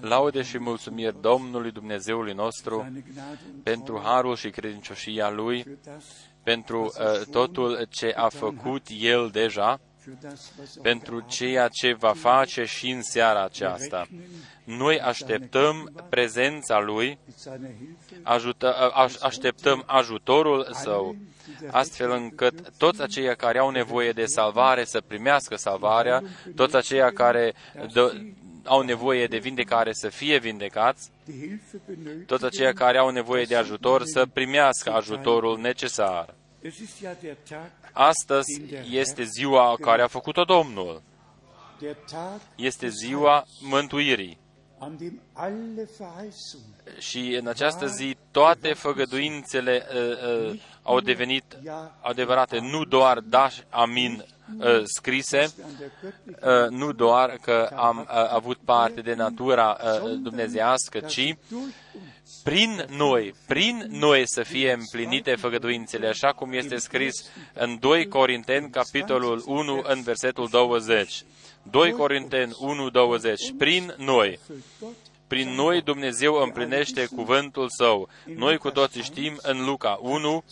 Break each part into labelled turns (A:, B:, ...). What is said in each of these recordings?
A: Laude și mulțumiri Domnului Dumnezeului nostru pentru harul și credincioșia Lui, pentru uh, totul ce a făcut El deja, pentru ceea ce va face și în seara aceasta. Noi așteptăm prezența Lui, ajută, așteptăm ajutorul Său, astfel încât toți aceia care au nevoie de salvare să primească salvarea, toți aceia care dă, au nevoie de vindecare să fie vindecați, toți aceia care au nevoie de ajutor să primească ajutorul necesar. Astăzi este ziua care a făcut-o Domnul. Este ziua mântuirii. Și în această zi toate făgăduințele uh, uh, au devenit adevărate, nu doar da, amin, uh, scrise, uh, nu doar că am uh, avut parte de natura uh, dumnezească, ci prin noi, prin noi să fie împlinite făgăduințele, așa cum este scris în 2 Corinteni, capitolul 1, în versetul 20. 2 Corinteni 1, 20. Prin noi. Prin noi Dumnezeu împlinește cuvântul Său. Noi cu toții știm în Luca 1,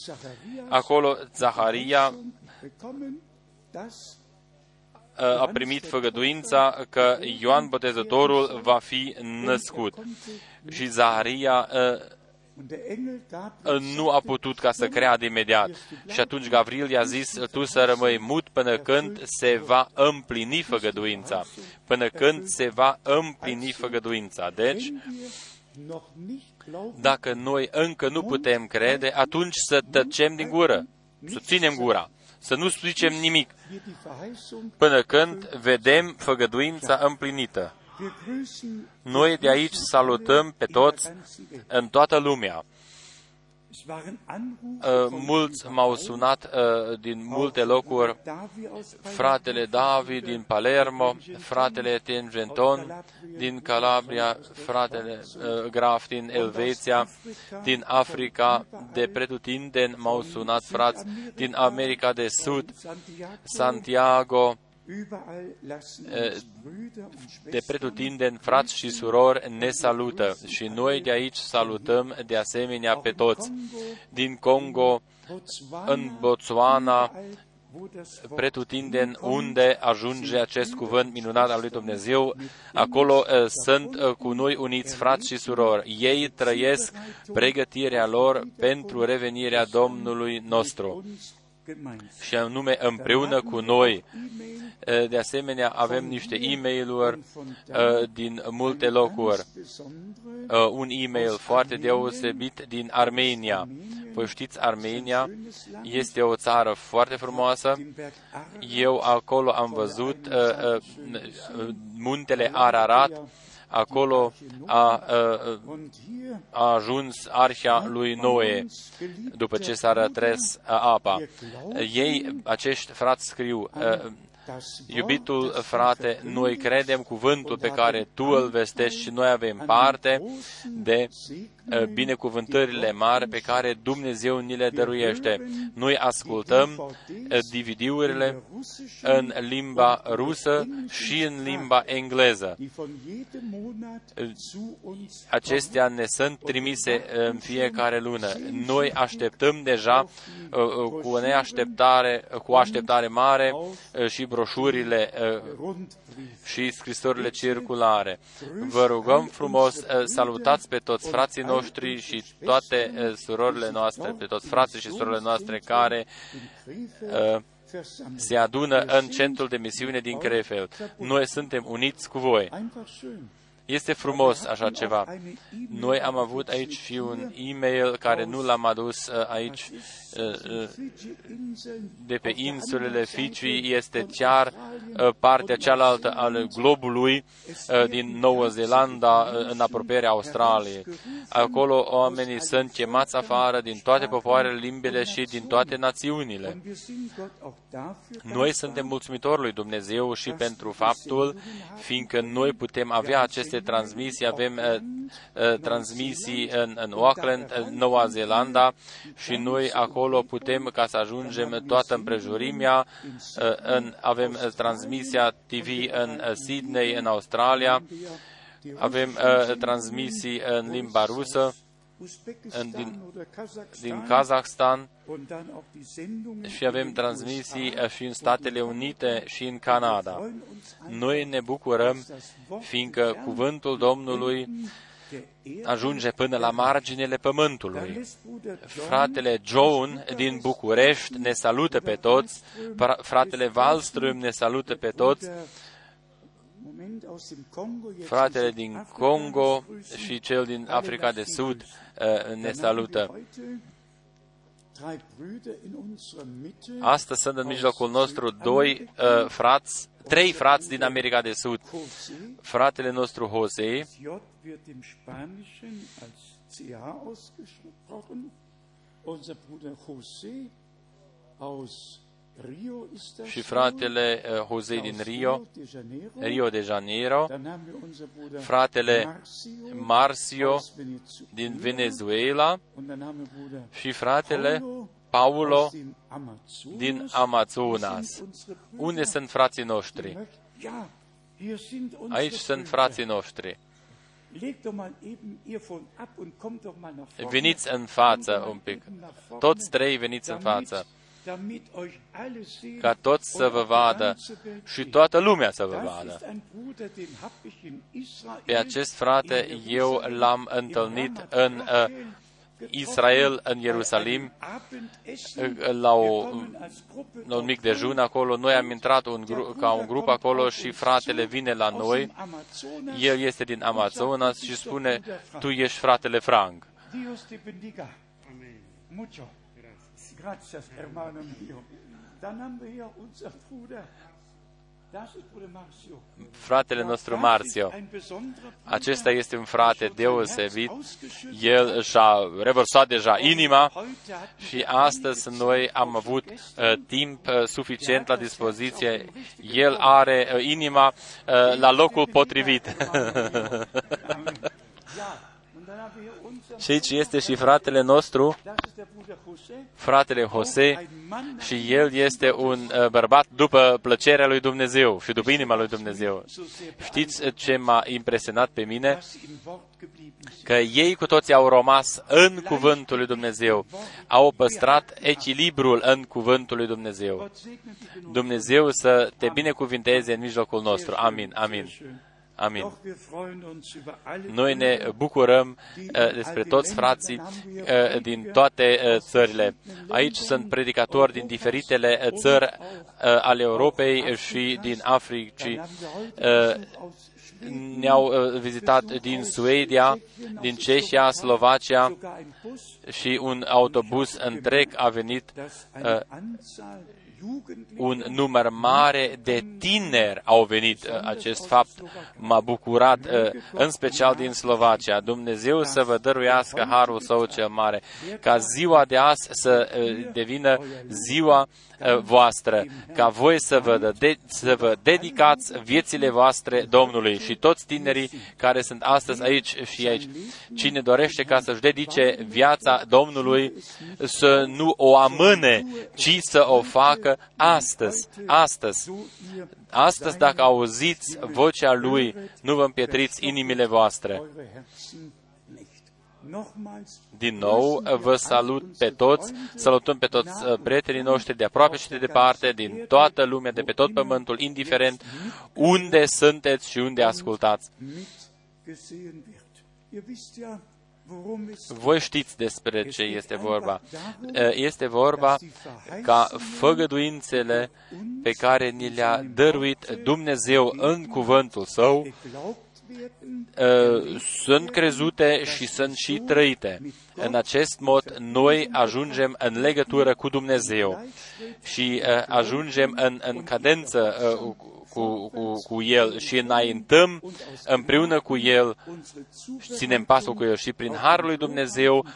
A: acolo Zaharia a primit făgăduința că Ioan Botezătorul va fi născut. Și Zaharia nu a putut ca să creadă imediat. Și atunci Gavril i-a zis, tu să rămâi mut până când se va împlini făgăduința. Până când se va împlini făgăduința. Deci, dacă noi încă nu putem crede, atunci să tăcem din gură, să ținem gura, să nu zicem nimic, până când vedem făgăduința împlinită. Noi de aici salutăm pe toți în toată lumea. Mulți m-au sunat din multe locuri, fratele David din Palermo, fratele Tingenton din Calabria, fratele Graf din Elveția, din Africa, de pretutindeni m-au sunat frați din America de Sud, Santiago, de pretutindeni, frați și surori, ne salută și noi de aici salutăm de asemenea pe toți. Din Congo, în Botswana, pretutindeni unde ajunge acest cuvânt minunat al lui Dumnezeu, acolo uh, sunt uh, cu noi uniți frați și surori. Ei trăiesc pregătirea lor pentru revenirea Domnului nostru și anume împreună cu noi. De asemenea, avem niște e mail din multe locuri. Un e-mail foarte deosebit din Armenia. Voi știți, Armenia este o țară foarte frumoasă. Eu acolo am văzut muntele Ararat, acolo a, a, a ajuns arhia lui Noe după ce s-a rătres apa. Ei, acești frați scriu, Iubitul frate, noi credem cuvântul pe care tu îl vestești și noi avem parte de Uh, binecuvântările mari pe care Dumnezeu ni le dăruiește. Noi ascultăm uh, DVD-urile în limba rusă și în limba engleză. Uh, acestea ne sunt trimise în fiecare lună. Noi așteptăm deja cu o neașteptare, cu o așteptare mare și broșurile și scrisorile circulare. Vă rugăm frumos, salutați pe toți frații noștri și toate eh, surorile noastre, pe toți frații și surorile noastre care uh, se adună în centrul de misiune din Krefeld. Noi suntem uniți cu voi. Este frumos așa ceva. Noi am avut aici și un e-mail care nu l-am adus uh, aici uh, uh, de pe insulele Fiji. Este chiar partea cealaltă al globului din Noua Zeelandă în apropierea Australiei. Acolo oamenii sunt chemați afară din toate popoarele, limbile și din toate națiunile. Noi suntem mulțumitori lui Dumnezeu și pentru faptul, fiindcă noi putem avea aceste aceste transmisii. Avem uh, uh, transmisii în, în Auckland, în Noua Zeelandă și noi acolo putem ca să ajungem toată împrejurimea. Uh, în, avem uh, transmisia TV în uh, Sydney, în Australia Avem uh, transmisii în limba rusă în, din, din Kazahstan și avem transmisii uh, și în Statele Unite și în Canada. Noi ne bucurăm fiindcă cuvântul Domnului ajunge până la marginile pământului. Fratele John din București ne salută pe toți, fratele Wallström ne salută pe toți, fratele din Congo și cel din Africa de Sud uh, ne salută. Astăzi sunt în mijlocul nostru doi uh, frați, trei frați din America de Sud. Fratele nostru Jose, și fratele uh, Jose din Rio, Rio de Janeiro, fratele Marcio din Venezuela. și fratele Paulo din Amazonas. Unde sunt frații noștri? Aici sunt frații noștri. Veniți în față un pic. Toți trei veniți în față ca toți să vă vadă și toată lumea să vă vadă. Pe acest frate eu l-am întâlnit în uh, Israel, în Ierusalim, la, o, la un mic dejun acolo. Noi am intrat un, ca un grup acolo și fratele vine la noi. El este din Amazonas și spune, tu ești fratele Frank. Gracias, hermano mío. Dann haben wir hier unser Bruder. Fratele nostru Marcio. Acesta este un frate deosebit. El și-a revărsat deja inima și astăzi noi am avut uh, timp uh, suficient la dispoziție. El are uh, inima uh, la locul potrivit. Și aici este și fratele nostru, fratele Jose, și el este un uh, bărbat după plăcerea lui Dumnezeu și după inima lui Dumnezeu. Știți ce m-a impresionat pe mine? Că ei cu toții au rămas în cuvântul lui Dumnezeu, au păstrat echilibrul în cuvântul lui Dumnezeu. Dumnezeu să te binecuvinteze în mijlocul nostru. Amin, amin. Amin. Noi ne bucurăm uh, despre toți frații uh, din toate uh, țările. Aici sunt predicatori din diferitele uh, țări uh, ale Europei și din Africii. Uh, ne-au uh, vizitat din Suedia, din Cehia, Slovacia și un autobuz întreg a venit uh, un număr mare de tineri au venit. Uh, acest fapt m-a bucurat, uh, în special din Slovacia. Dumnezeu să vă dăruiască harul său cel mare, ca ziua de azi să uh, devină ziua voastră, ca voi să vă, de, să vă dedicați viețile voastre Domnului și toți tinerii care sunt astăzi aici și aici. Cine dorește ca să-și dedice viața Domnului, să nu o amâne, ci să o facă astăzi, astăzi. Astăzi, dacă auziți vocea Lui, nu vă împietriți inimile voastre. Din nou vă salut pe toți, salutăm pe toți uh, prietenii noștri de aproape și de departe, din toată lumea, de pe tot pământul, indiferent unde sunteți și unde ascultați. Voi știți despre ce este vorba. Este vorba ca făgăduințele pe care ni le-a dăruit Dumnezeu în cuvântul Său sunt crezute și sunt și trăite. În acest mod, noi ajungem în legătură cu Dumnezeu și ajungem în, în cadență cu, cu, cu El și înaintăm împreună cu El, ținem pasul cu El și prin Harul lui Dumnezeu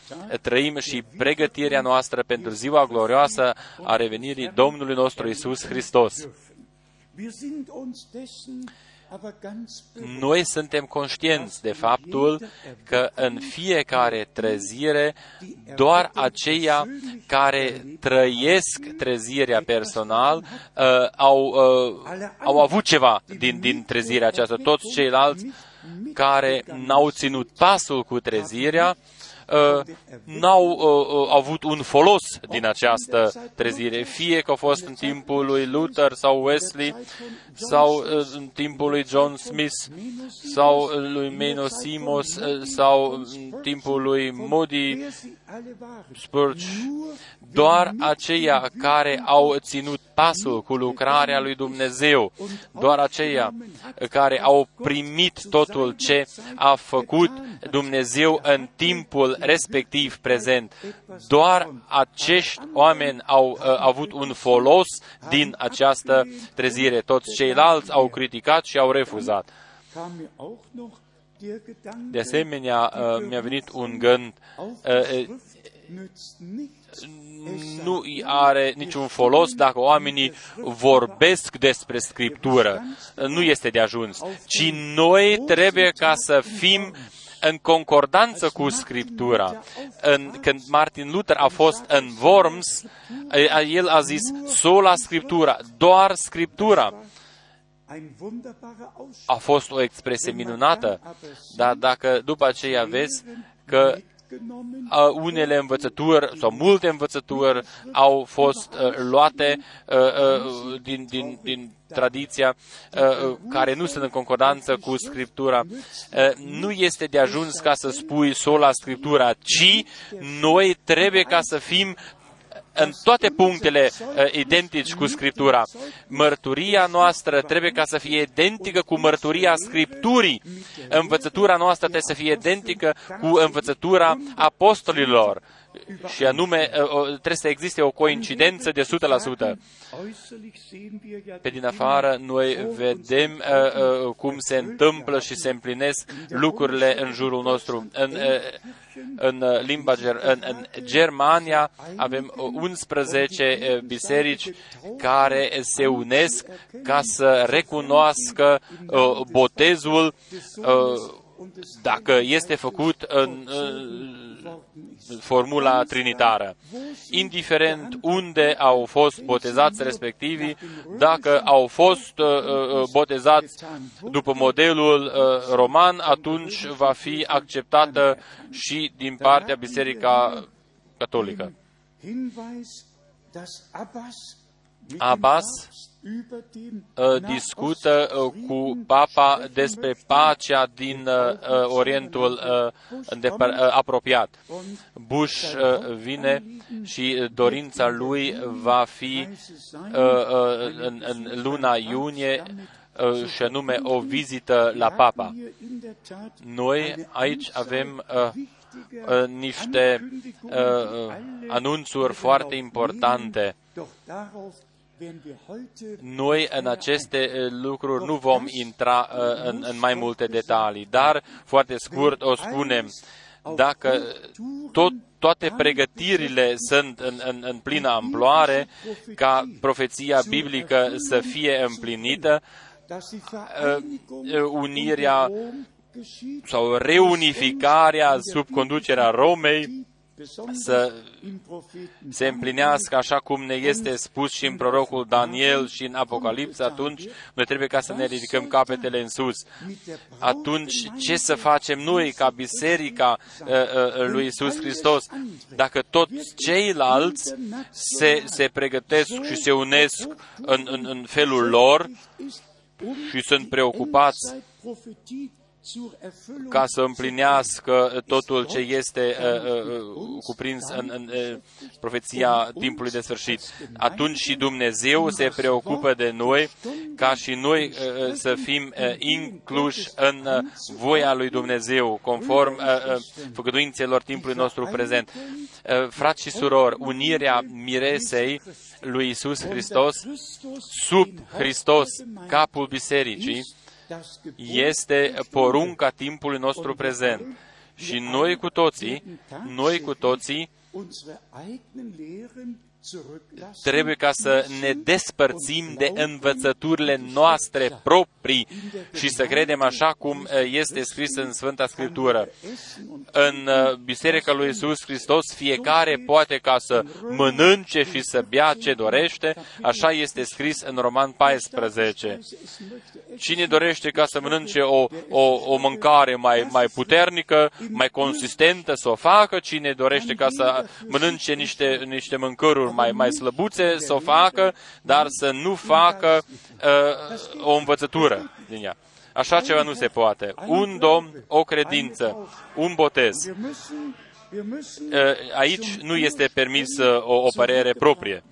A: trăim și pregătirea noastră pentru ziua glorioasă a revenirii Domnului nostru Isus Hristos. Noi suntem conștienți de faptul că în fiecare trezire doar aceia care trăiesc trezirea personal uh, au, uh, au avut ceva din, din trezirea aceasta. Toți ceilalți care n-au ținut pasul cu trezirea, uh, n-au uh, avut un folos din această trezire, fie că a fost în timpul lui Luther sau Wesley, sau uh, în timpul lui John Smith, sau lui Meno Simos, uh, sau în timpul lui Moody Spurge, doar aceia care au ținut pasul cu lucrarea lui Dumnezeu, doar aceia care au primit totul ce a făcut Dumnezeu în timpul respectiv prezent, doar acești oameni au uh, avut un folos din această trezire. Toți ceilalți au criticat și au refuzat. De asemenea, uh, mi-a venit un gând, uh, nu are niciun folos dacă oamenii vorbesc despre Scriptură. Nu este de ajuns, ci noi trebuie ca să fim în concordanță cu Scriptura. În, când Martin Luther a fost în Worms, el a zis sola Scriptura, doar Scriptura. A fost o expresie minunată, dar dacă după aceea vezi că unele învățături sau multe învățături au fost uh, luate uh, uh, din, din, din tradiția uh, care nu sunt în concordanță cu Scriptura. Uh, nu este de ajuns ca să spui sola Scriptura, ci noi trebuie ca să fim în toate punctele uh, identici cu Scriptura. Mărturia noastră trebuie ca să fie identică cu mărturia Scripturii. Învățătura noastră trebuie să fie identică cu învățătura apostolilor și anume trebuie să existe o coincidență de 100%. Pe din afară, noi vedem uh, uh, cum se întâmplă și se împlinesc lucrurile în jurul nostru. În, uh, în limba ger- în, în Germania avem 11 biserici care se unesc ca să recunoască uh, botezul uh, dacă este făcut în formula trinitară. Indiferent unde au fost botezați respectivii, dacă au fost uh, uh, botezați după modelul uh, roman, atunci va fi acceptată și din partea Biserica Catolică. Abbas Uh, discută uh, cu papa despre pacea din uh, Orientul apropiat. Bush vine și dorința lui va fi în, în luna iunie și anume o vizită la papa. Noi aici avem niște anunțuri foarte importante noi în aceste eh, lucruri nu vom intra eh, în, în mai multe detalii, dar foarte scurt o spunem, dacă tot, toate pregătirile sunt în, în, în plină amploare ca profeția biblică să fie împlinită, eh, unirea sau reunificarea sub conducerea Romei să se împlinească așa cum ne este spus și în prorocul Daniel și în Apocalipsa, atunci noi trebuie ca să ne ridicăm capetele în sus. Atunci ce să facem noi ca biserica uh, uh, lui Isus Hristos dacă toți ceilalți se, se pregătesc și se unesc în, în, în felul lor și sunt preocupați ca să împlinească totul ce este uh, uh, cuprins în, în uh, profeția timpului de sfârșit. Atunci și Dumnezeu se preocupă de noi ca și noi uh, să fim uh, incluși în uh, voia lui Dumnezeu, conform uh, uh, făgăduințelor timpului nostru prezent. Uh, frați și surori, unirea miresei lui Isus Hristos sub Hristos, capul bisericii, este porunca timpului nostru prezent. Și noi cu toții, noi cu toții, trebuie ca să ne despărțim de învățăturile noastre proprii și să credem așa cum uh, este scris în Sfânta Scriptură. În uh, Biserica lui Isus Hristos fiecare poate ca să mănânce și să bea ce dorește, așa este scris în Roman 14. Cine dorește ca să mănânce o, o, o mâncare mai, mai puternică, mai consistentă, să o facă. Cine dorește ca să mănânce niște, niște mâncăruri mai, mai slăbuțe, să o facă, dar să nu facă uh, o învățătură din ea. Așa ceva nu se poate. Un domn, o credință, un botez. Aici nu este permis o, o părere proprie.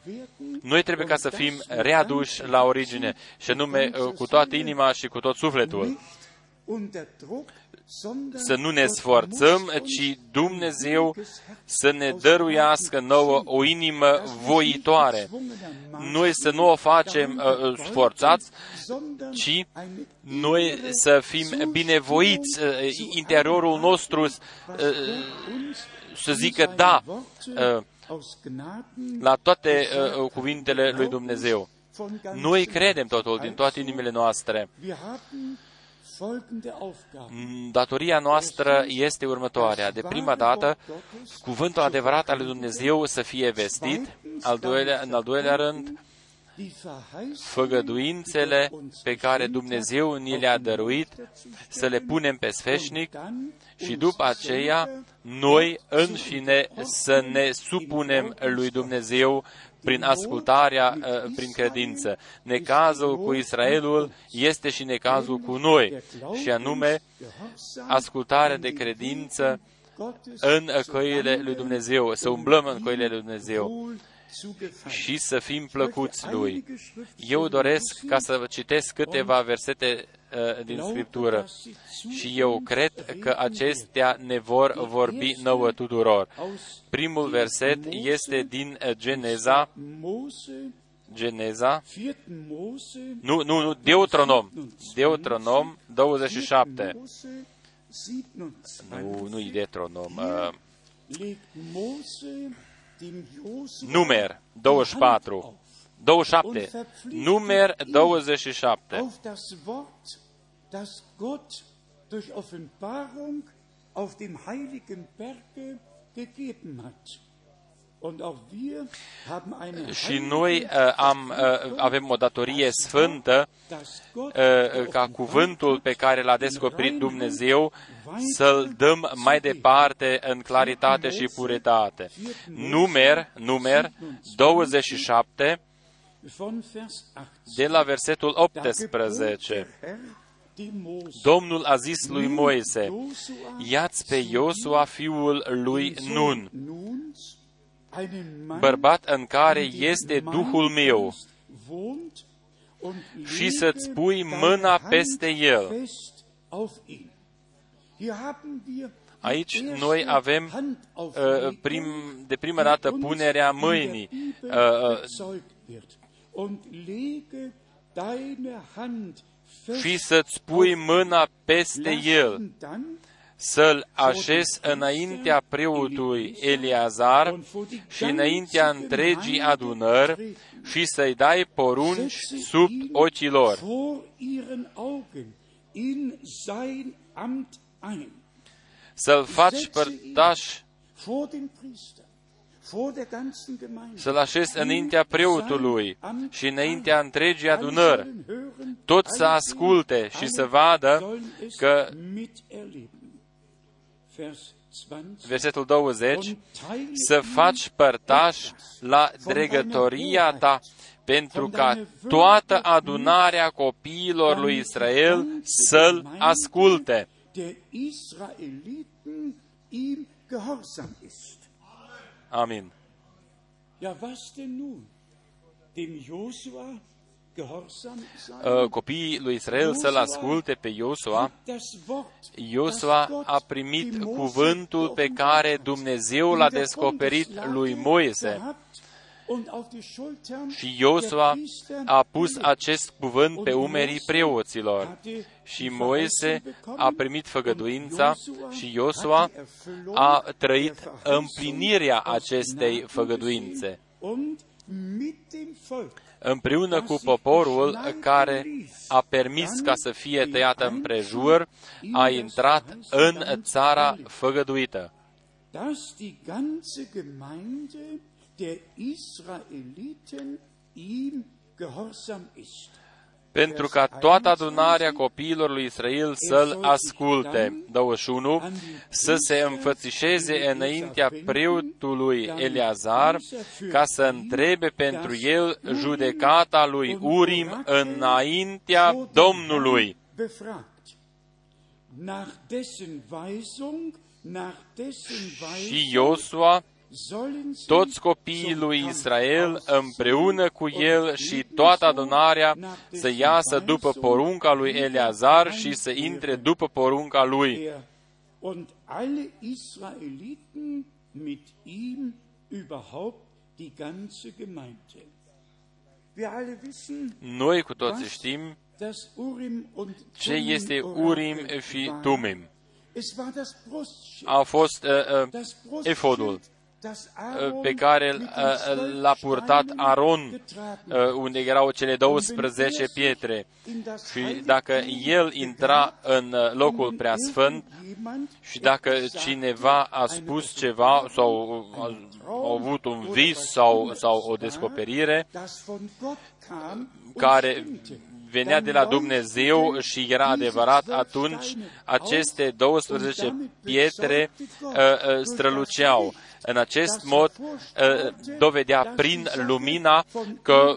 A: Noi trebuie ca să fim readuși la origine, și anume cu toată inima și cu tot sufletul să nu ne sforțăm, ci Dumnezeu să ne dăruiască nouă o inimă voitoare. Noi să nu o facem uh, uh sforțați, ci noi să fim binevoiți, uh, interiorul nostru uh, să zică da uh, la toate uh, cuvintele lui Dumnezeu. Noi credem totul din toate inimile noastre. Mm, datoria noastră este următoarea. De prima dată, cuvântul adevărat al lui Dumnezeu să fie vestit, al doilea, în al doilea rând, făgăduințele pe care Dumnezeu ni le-a dăruit, să le punem pe sfeșnic și după aceea noi înșine să ne supunem lui Dumnezeu prin ascultarea, uh, prin credință. Necazul cu Israelul este și necazul cu noi, și anume ascultarea de credință în căile lui Dumnezeu, să umblăm în căile lui Dumnezeu și să fim plăcuți Lui. Eu doresc ca să vă citesc câteva versete uh, din Scriptură și eu cred că acestea ne vor vorbi nouă tuturor. Primul verset este din uh, Geneza, Geneza, nu, nu, nu, Deuteronom, Deuteronom 27. Nu, nu e Deuteronom. Uh, Numer 24, 27, Numer 27. Das Gott durch Offenbarung auf dem heiligen Berge gegeben hat. Și noi uh, am, uh, avem o datorie sfântă uh, ca cuvântul pe care l-a descoperit Dumnezeu să-l dăm mai departe în claritate și puritate. Numer, numer 27, de la versetul 18. Domnul a zis lui Moise, ia-ți pe Iosua fiul lui Nun, bărbat în care este Duhul meu, și să-ți pui mâna peste el. Aici noi avem uh, prim, de prima dată punerea mâinii. Uh, uh, și să-ți pui mâna peste el. să-l așezi înaintea preotului Eliazar și înaintea întregii adunări și să-i dai porunci sub ochii lor. Să-l faci părtaș să-l așezi înaintea preotului și înaintea întregii adunări, tot să asculte și să vadă că versetul 20, să faci părtaș la dregătoria ta, pentru ca toată adunarea copiilor lui Israel să-l asculte. Amin. Ja, was denn nun? Dem Josua Uh, copiii lui Israel să-l asculte pe Iosua, Iosua a primit cuvântul pe care Dumnezeu l-a descoperit lui Moise. Și Iosua a pus acest cuvânt pe umerii preoților. Și Moise a primit făgăduința și Iosua a trăit împlinirea acestei făgăduințe împreună cu poporul care a permis ca să fie tăiată împrejur, a intrat în țara făgăduită. Pentru ca toată adunarea copiilor lui Israel să-l asculte. 21. Să se înfățișeze înaintea preotului Eleazar ca să întrebe pentru el judecata lui Urim înaintea Domnului. Și Iosua toți copiii lui Israel împreună cu el și toată adunarea să iasă după porunca lui Eleazar și să intre după porunca lui. Noi cu toții știm ce este Urim și Tumim. A fost uh, uh, efodul pe care l-a purtat Aron, unde erau cele 12 pietre. Și dacă el intra în locul preasfânt și dacă cineva a spus ceva sau a avut un vis sau, sau o descoperire care venea de la Dumnezeu și era adevărat, atunci aceste 12 pietre uh, uh, străluceau. În acest mod uh, dovedea prin lumina că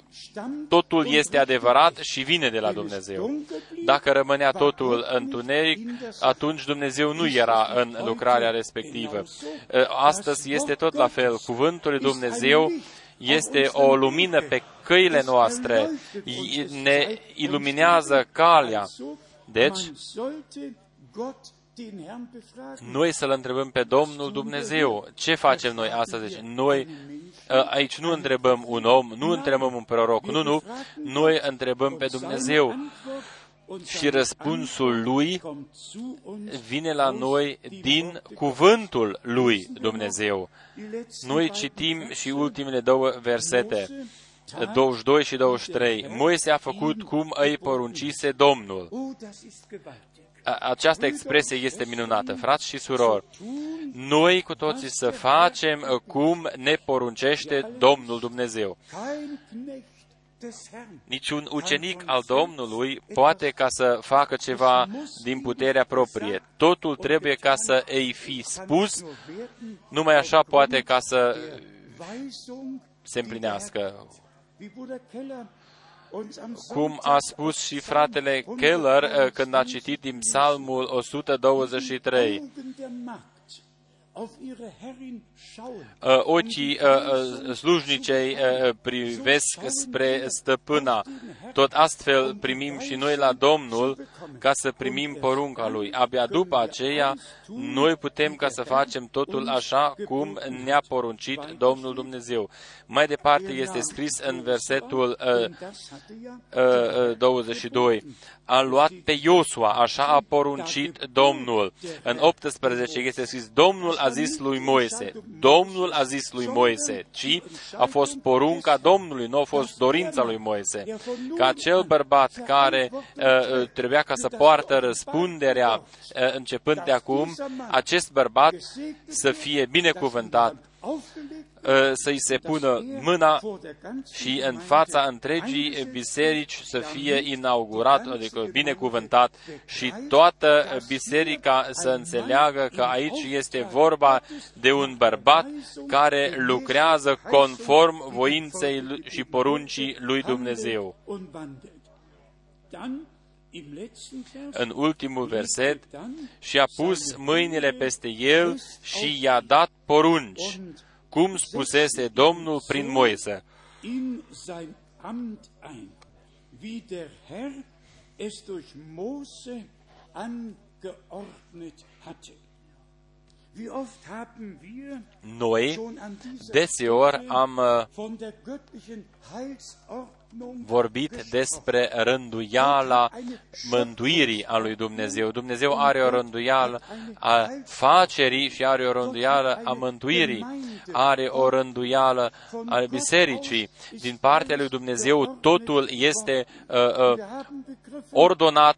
A: totul este adevărat și vine de la Dumnezeu. Dacă rămânea totul întuneric, atunci Dumnezeu nu era în lucrarea respectivă. Astăzi este tot la fel. Cuvântul lui Dumnezeu este o lumină pe căile noastre, ne iluminează calea. Deci, noi să-L întrebăm pe Domnul Dumnezeu. Ce facem noi astăzi? Deci, noi ă, aici nu întrebăm un om, nu întrebăm un proroc, nu, nu, noi întrebăm pe Dumnezeu și răspunsul lui vine la noi din cuvântul lui Dumnezeu. Noi citim și ultimele două versete, 22 și 23. Moise a făcut cum îi poruncise Domnul. Această expresie este minunată, frați și surori. Noi cu toții să facem cum ne poruncește Domnul Dumnezeu. Niciun ucenic al Domnului poate ca să facă ceva din puterea proprie. Totul trebuie ca să îi fi spus, numai așa poate ca să se împlinească. Cum a spus și fratele Keller uh, când a citit din Psalmul 123. Uh, ochii uh, uh, slujnicei privesc spre stăpâna. Tot astfel primim și noi la Domnul ca să primim porunca Lui. Abia după aceea, noi putem ca să facem totul așa cum ne-a poruncit Domnul Dumnezeu. Mai departe este scris în versetul uh, uh, 22 a luat pe Iosua, așa a poruncit Domnul. În 18 este scris, Domnul a zis lui Moise, Domnul a zis lui Moise, ci a fost porunca Domnului, nu a fost dorința lui Moise. Ca acel bărbat care uh, uh, trebuia ca să poartă răspunderea uh, începând de acum, acest bărbat să fie binecuvântat Ă, să-i se pună mâna și în fața întregii biserici să fie inaugurat, adică binecuvântat și toată biserica să înțeleagă că aici este vorba de un bărbat care lucrează conform voinței și poruncii lui Dumnezeu. În ultimul verset, și a pus mâinile peste el și i-a dat porunci cum spusese Domnul prin Moise. In sein Amt ein, wie der Herr es durch Mose angeordnet hatte. Noi deseori am uh, vorbit despre rânduiala mântuirii a lui Dumnezeu. Dumnezeu are o rânduială a facerii și are o rânduială a mântuirii, are o rânduială a bisericii. Din partea lui Dumnezeu totul este uh, uh, ordonat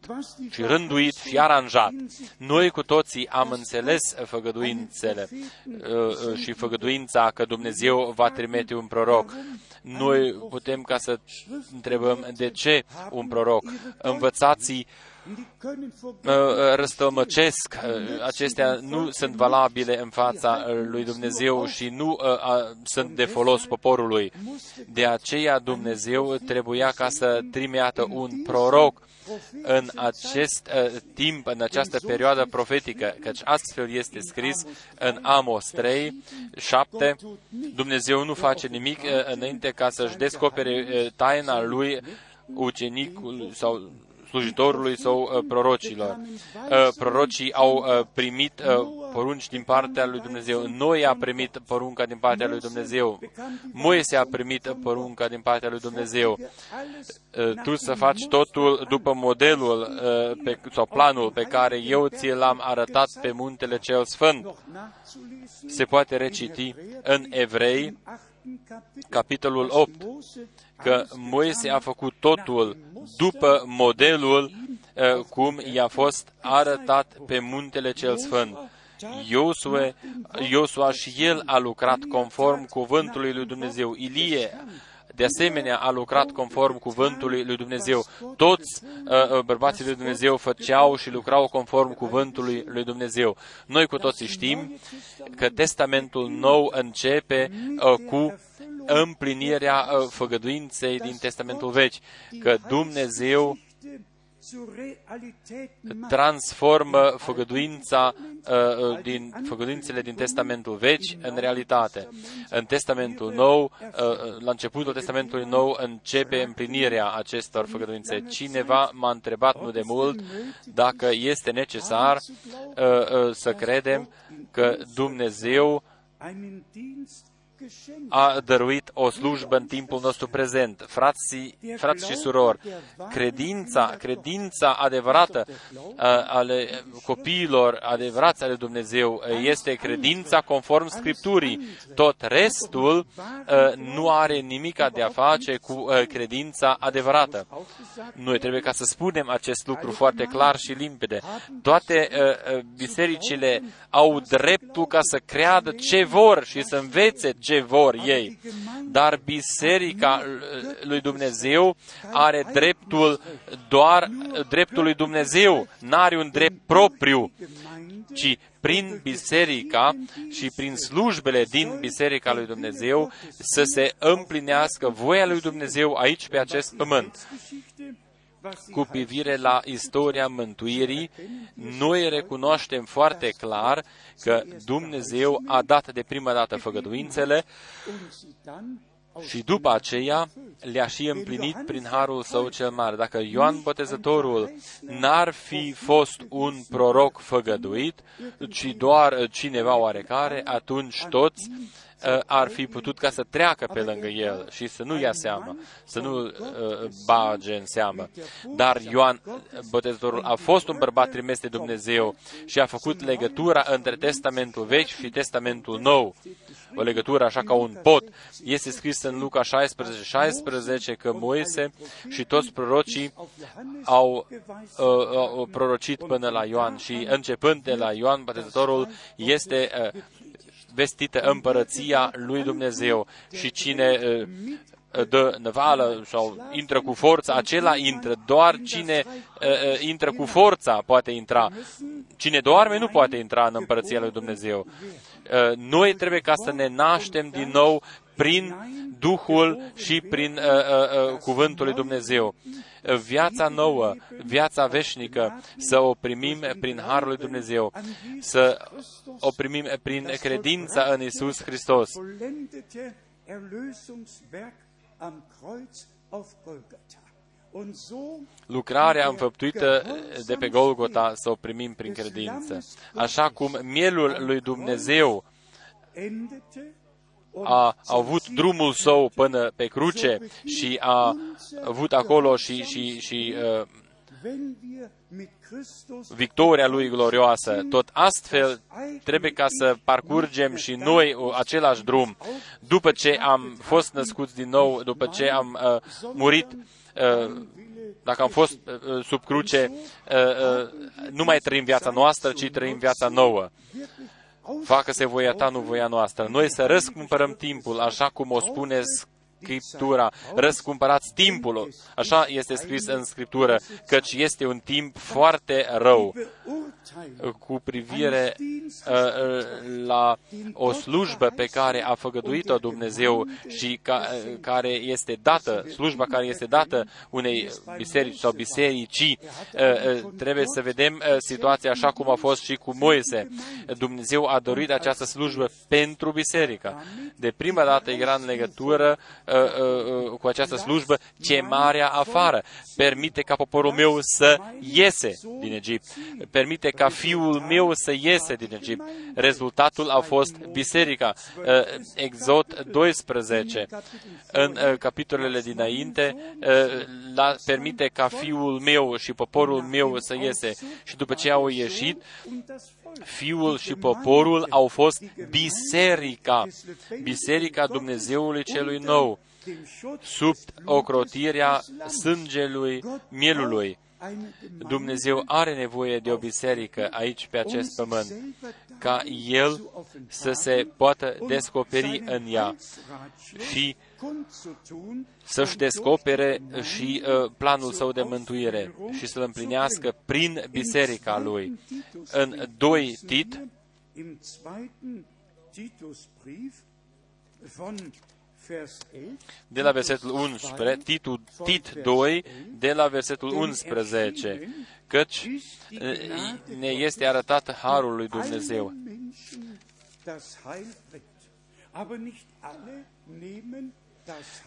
A: și rânduit și aranjat. Noi cu toții am înțeles făgăduințele uh, uh, și făgăduința că Dumnezeu va trimite un proroc. noi putem ca să întrebăm de ce un proroc. Învățații răstălmăcesc, acestea nu sunt valabile în fața lui Dumnezeu și nu sunt de folos poporului. De aceea Dumnezeu trebuia ca să trimeată un proroc în acest uh, timp, în această perioadă profetică, căci astfel este scris în Amos 3, 7, Dumnezeu nu face nimic uh, înainte ca să-și descopere uh, taina lui ucenicul sau slujitorului sau uh, prorocilor. Uh, prorocii au uh, primit porunci din partea lui Dumnezeu. Noi a primit porunca din partea lui Dumnezeu. Moise a primit porunca din partea lui Dumnezeu. Tu să faci totul după modelul pe, sau planul pe care eu ți l-am arătat pe muntele cel sfânt. Se poate reciti în Evrei, capitolul 8, că Moise a făcut totul după modelul uh, cum i-a fost arătat pe muntele cel sfânt. Iosue, Iosua și el a lucrat conform cuvântului lui Dumnezeu. Ilie de asemenea a lucrat conform cuvântului lui Dumnezeu. Toți uh, uh, bărbații lui Dumnezeu făceau și lucrau conform cuvântului lui Dumnezeu. Noi cu toții știm că Testamentul nou începe uh, cu împlinirea uh, făgăduinței din Testamentul Vechi, că Dumnezeu transformă făgăduința uh, uh, din făgăduințele din Testamentul Vechi în realitate. În Testamentul Nou, la începutul Testamentului Nou, începe împlinirea acestor făgăduințe. Cineva m-a întrebat nu de mult dacă este necesar să credem că Dumnezeu a dăruit o slujbă în timpul nostru prezent. Frații, frați și surori, credința, credința adevărată ale copiilor adevărați ale Dumnezeu este credința conform Scripturii. Tot restul nu are nimic de a face cu credința adevărată. Noi trebuie ca să spunem acest lucru foarte clar și limpede. Toate bisericile au dreptul ca să creadă ce vor și să învețe ce vor ei. Dar Biserica lui Dumnezeu are dreptul doar dreptul lui Dumnezeu, n-are un drept propriu, ci prin biserica și prin slujbele din biserica lui Dumnezeu să se împlinească voia lui Dumnezeu aici pe acest pământ cu privire la istoria mântuirii, noi recunoaștem foarte clar că Dumnezeu a dat de prima dată făgăduințele și după aceea le-a și împlinit prin harul său cel mare. Dacă Ioan Botezătorul n-ar fi fost un proroc făgăduit, ci doar cineva oarecare, atunci toți Uh, ar fi putut ca să treacă pe lângă el și să nu ia seama, să nu uh, bage în seamă. Dar Ioan Botezătorul a fost un bărbat trimis de Dumnezeu și a făcut legătura între Testamentul Vechi și Testamentul Nou. O legătură așa ca un pot. Este scris în Luca 16, 16 că Moise și toți prorocii au, uh, au prorocit până la Ioan și începând de la Ioan Botezătorul este uh, vestită împărăția lui Dumnezeu și cine dă năvală sau intră cu forța, acela intră. Doar cine uh, intră cu forța poate intra. Cine doarme nu poate intra în împărăția lui Dumnezeu. Uh, noi trebuie ca să ne naștem din nou prin Duhul și prin uh, uh, uh, Cuvântul lui Dumnezeu. Viața nouă, viața veșnică, să o primim prin Harul lui Dumnezeu, să o primim prin credința în Isus Hristos. Lucrarea înfăptuită de pe Golgota să o primim prin credință. Așa cum mielul lui Dumnezeu a avut drumul său până pe cruce și a avut acolo și, și, și uh, victoria lui glorioasă. Tot astfel trebuie ca să parcurgem și noi același drum. După ce am fost născuți din nou, după ce am uh, murit, uh, dacă am fost uh, sub cruce, uh, uh, nu mai trăim viața noastră, ci trăim viața nouă. Facă-se voia ta, nu voia noastră. Noi să răscumpărăm timpul, așa cum o spune Scriptura, răscumpărați timpul. Așa este scris în Scriptură, căci este un timp foarte rău cu privire uh, uh, la o slujbă pe care a făgăduit-o Dumnezeu și ca, uh, care este dată, slujba care este dată unei biserici sau bisericii, trebuie să vedem situația așa cum a fost și cu Moise. Dumnezeu a dorit această slujbă pentru biserică. De prima dată era în legătură cu această slujbă chemarea afară. Permite ca poporul meu să iese din Egipt. Permite ca fiul meu să iese din Egipt. Rezultatul a fost biserica. Uh, Exod 12, în uh, capitolele dinainte, uh, permite ca fiul meu și poporul meu să iese. Și după ce au ieșit, fiul și poporul au fost biserica, biserica Dumnezeului celui nou, sub ocrotirea sângelui mielului. Dumnezeu are nevoie de o biserică aici pe acest pământ, ca El să se poată descoperi în ea și să-și descopere și uh, planul său de mântuire și să-l împlinească prin biserica lui. În 2 Tit, de la versetul 11, Titul, Tit 2, de la versetul 11, căci ne este arătat Harul lui Dumnezeu.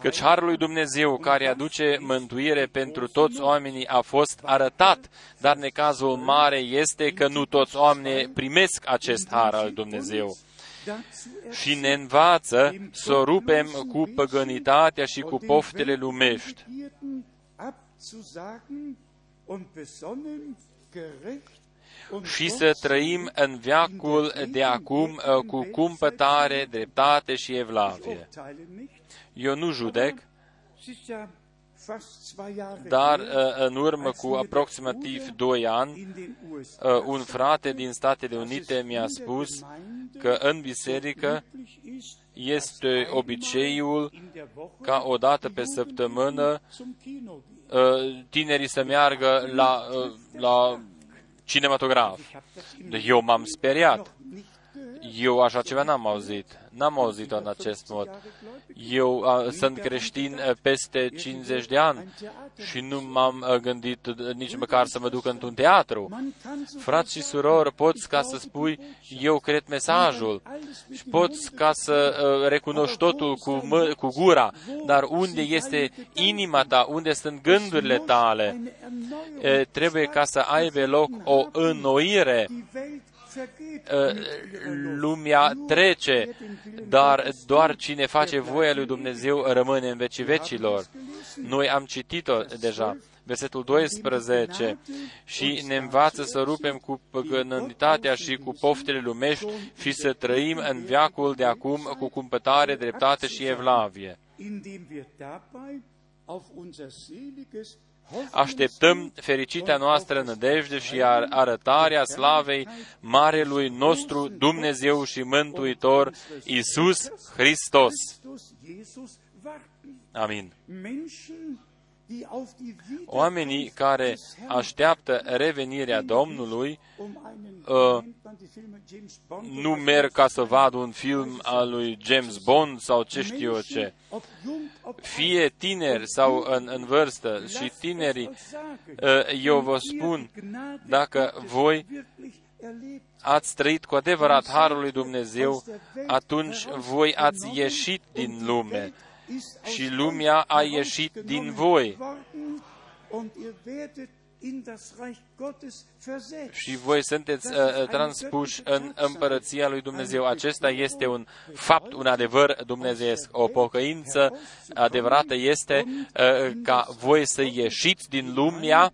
A: Căci Harul lui Dumnezeu, care aduce mântuire pentru toți oamenii, a fost arătat, dar necazul mare este că nu toți oamenii primesc acest Har al Dumnezeu și ne învață să o rupem cu păgănitatea și cu poftele lumești și să trăim în veacul de acum uh, cu cumpătare, dreptate și evlavie. Eu nu judec, dar uh, în urmă cu aproximativ 2 ani, uh, un frate din Statele Unite mi-a spus că în biserică este obiceiul ca o dată pe săptămână uh, tinerii să meargă la, la cinematograf. Eu m-am speriat. Eu așa ceva n-am auzit. N-am auzit-o în acest mod. Eu a, sunt creștin peste 50 de ani și nu m-am gândit nici măcar să mă duc într-un teatru. Frați și surori, poți ca să spui, eu cred mesajul și poți ca să uh, recunoști totul cu, mă, cu gura, dar unde este inima ta, unde sunt gândurile tale, e, trebuie ca să aibă loc o înnoire Uh, lumea trece, dar doar cine face voia lui Dumnezeu rămâne în vecii vecilor. Noi am citit-o deja, versetul 12, și ne învață să rupem cu păgânătatea și cu poftele lumești și să trăim în viacul de acum cu cumpătare, dreptate și evlavie așteptăm fericitea noastră nădejde și arătarea slavei Marelui nostru Dumnezeu și Mântuitor Isus Hristos. Amin. Oamenii care așteaptă revenirea Domnului uh, nu merg ca să vadă un film al lui James Bond sau ce știu eu ce. Fie tineri sau în, în vârstă și tinerii, uh, eu vă spun, dacă voi ați trăit cu adevărat Harul lui Dumnezeu, atunci voi ați ieșit din lume și lumea a ieșit din voi. Și voi sunteți uh, uh, transpuși în împărăția lui Dumnezeu. Acesta este un fapt, un adevăr dumnezeiesc. O pocăință adevărată este uh, ca voi să ieșiți din lumea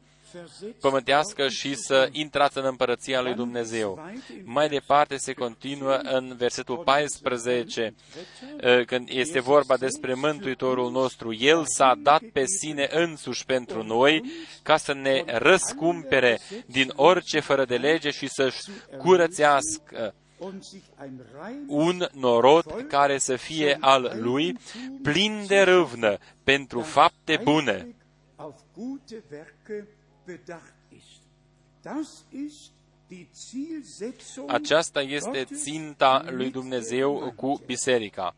A: pământească și să intrați în împărăția lui Dumnezeu. Mai departe se continuă în versetul 14, uh, când este vorba despre Mântuitorul nostru. El s-a dat pe sine însuși pentru noi ca să ne răscumpere din orice fără de lege și să-și curățească un norod care să fie al lui, plin de râvnă pentru fapte bune. Aceasta este ținta lui Dumnezeu cu biserica.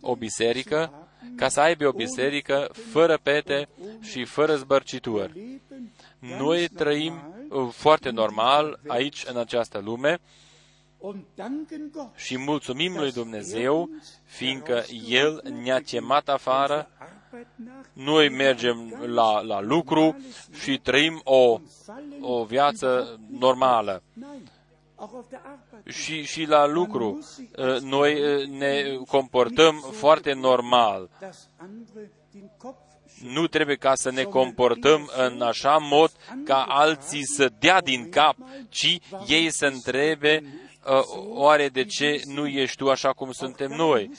A: O biserică, ca să aibă o biserică fără pete și fără zbărcituri. Noi trăim uh, foarte normal aici, în această lume, și mulțumim lui Dumnezeu, fiindcă El ne-a chemat afară, noi mergem la, la lucru și trăim o, o viață normală. Și, și la lucru uh, noi uh, ne comportăm foarte normal. Nu trebuie ca să ne comportăm în așa mod ca alții să dea din cap, ci ei să întrebe Uh, oare de ce nu ești tu așa cum suntem noi?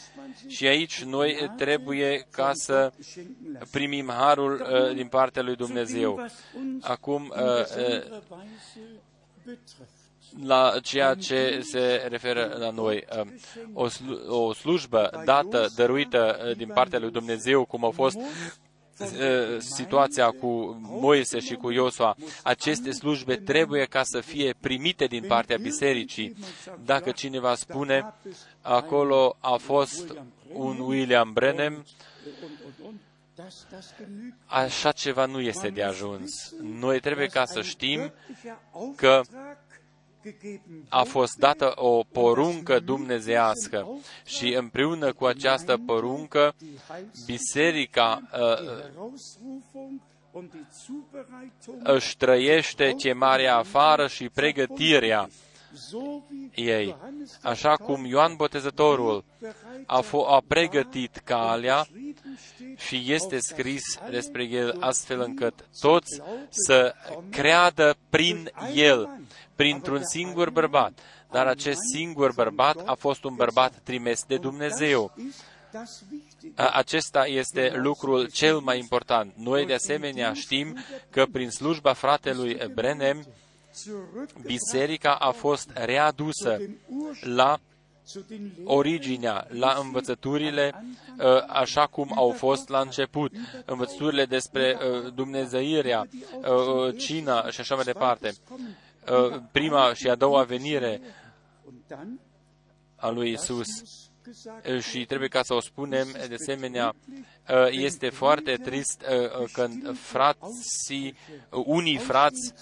A: Și aici noi trebuie ca să primim harul uh, din partea lui Dumnezeu. Acum, uh, la ceea ce se referă la noi. O, o slujbă dată, dăruită din partea lui Dumnezeu, cum a fost Uh, situația cu Moise și cu Iosua, aceste slujbe trebuie ca să fie primite din partea bisericii. Dacă cineva spune, acolo a fost un William Brenem, așa ceva nu este de ajuns. Noi trebuie ca să știm că a fost dată o poruncă dumnezească și împreună cu această poruncă, biserica uh, își trăiește chemarea afară și pregătirea ei. Așa cum Ioan Botezătorul a, f- a pregătit calea și este scris despre el astfel încât toți să creadă prin el, printr-un singur bărbat. Dar acest singur bărbat a fost un bărbat trimis de Dumnezeu. Acesta este lucrul cel mai important. Noi, de asemenea, știm că prin slujba fratelui Brenem, biserica a fost readusă la originea, la învățăturile așa cum au fost la început, învățăturile despre Dumnezeirea, cina și așa mai departe. Prima și a doua venire a lui Isus și trebuie ca să o spunem, de asemenea, este foarte trist când frații, unii frați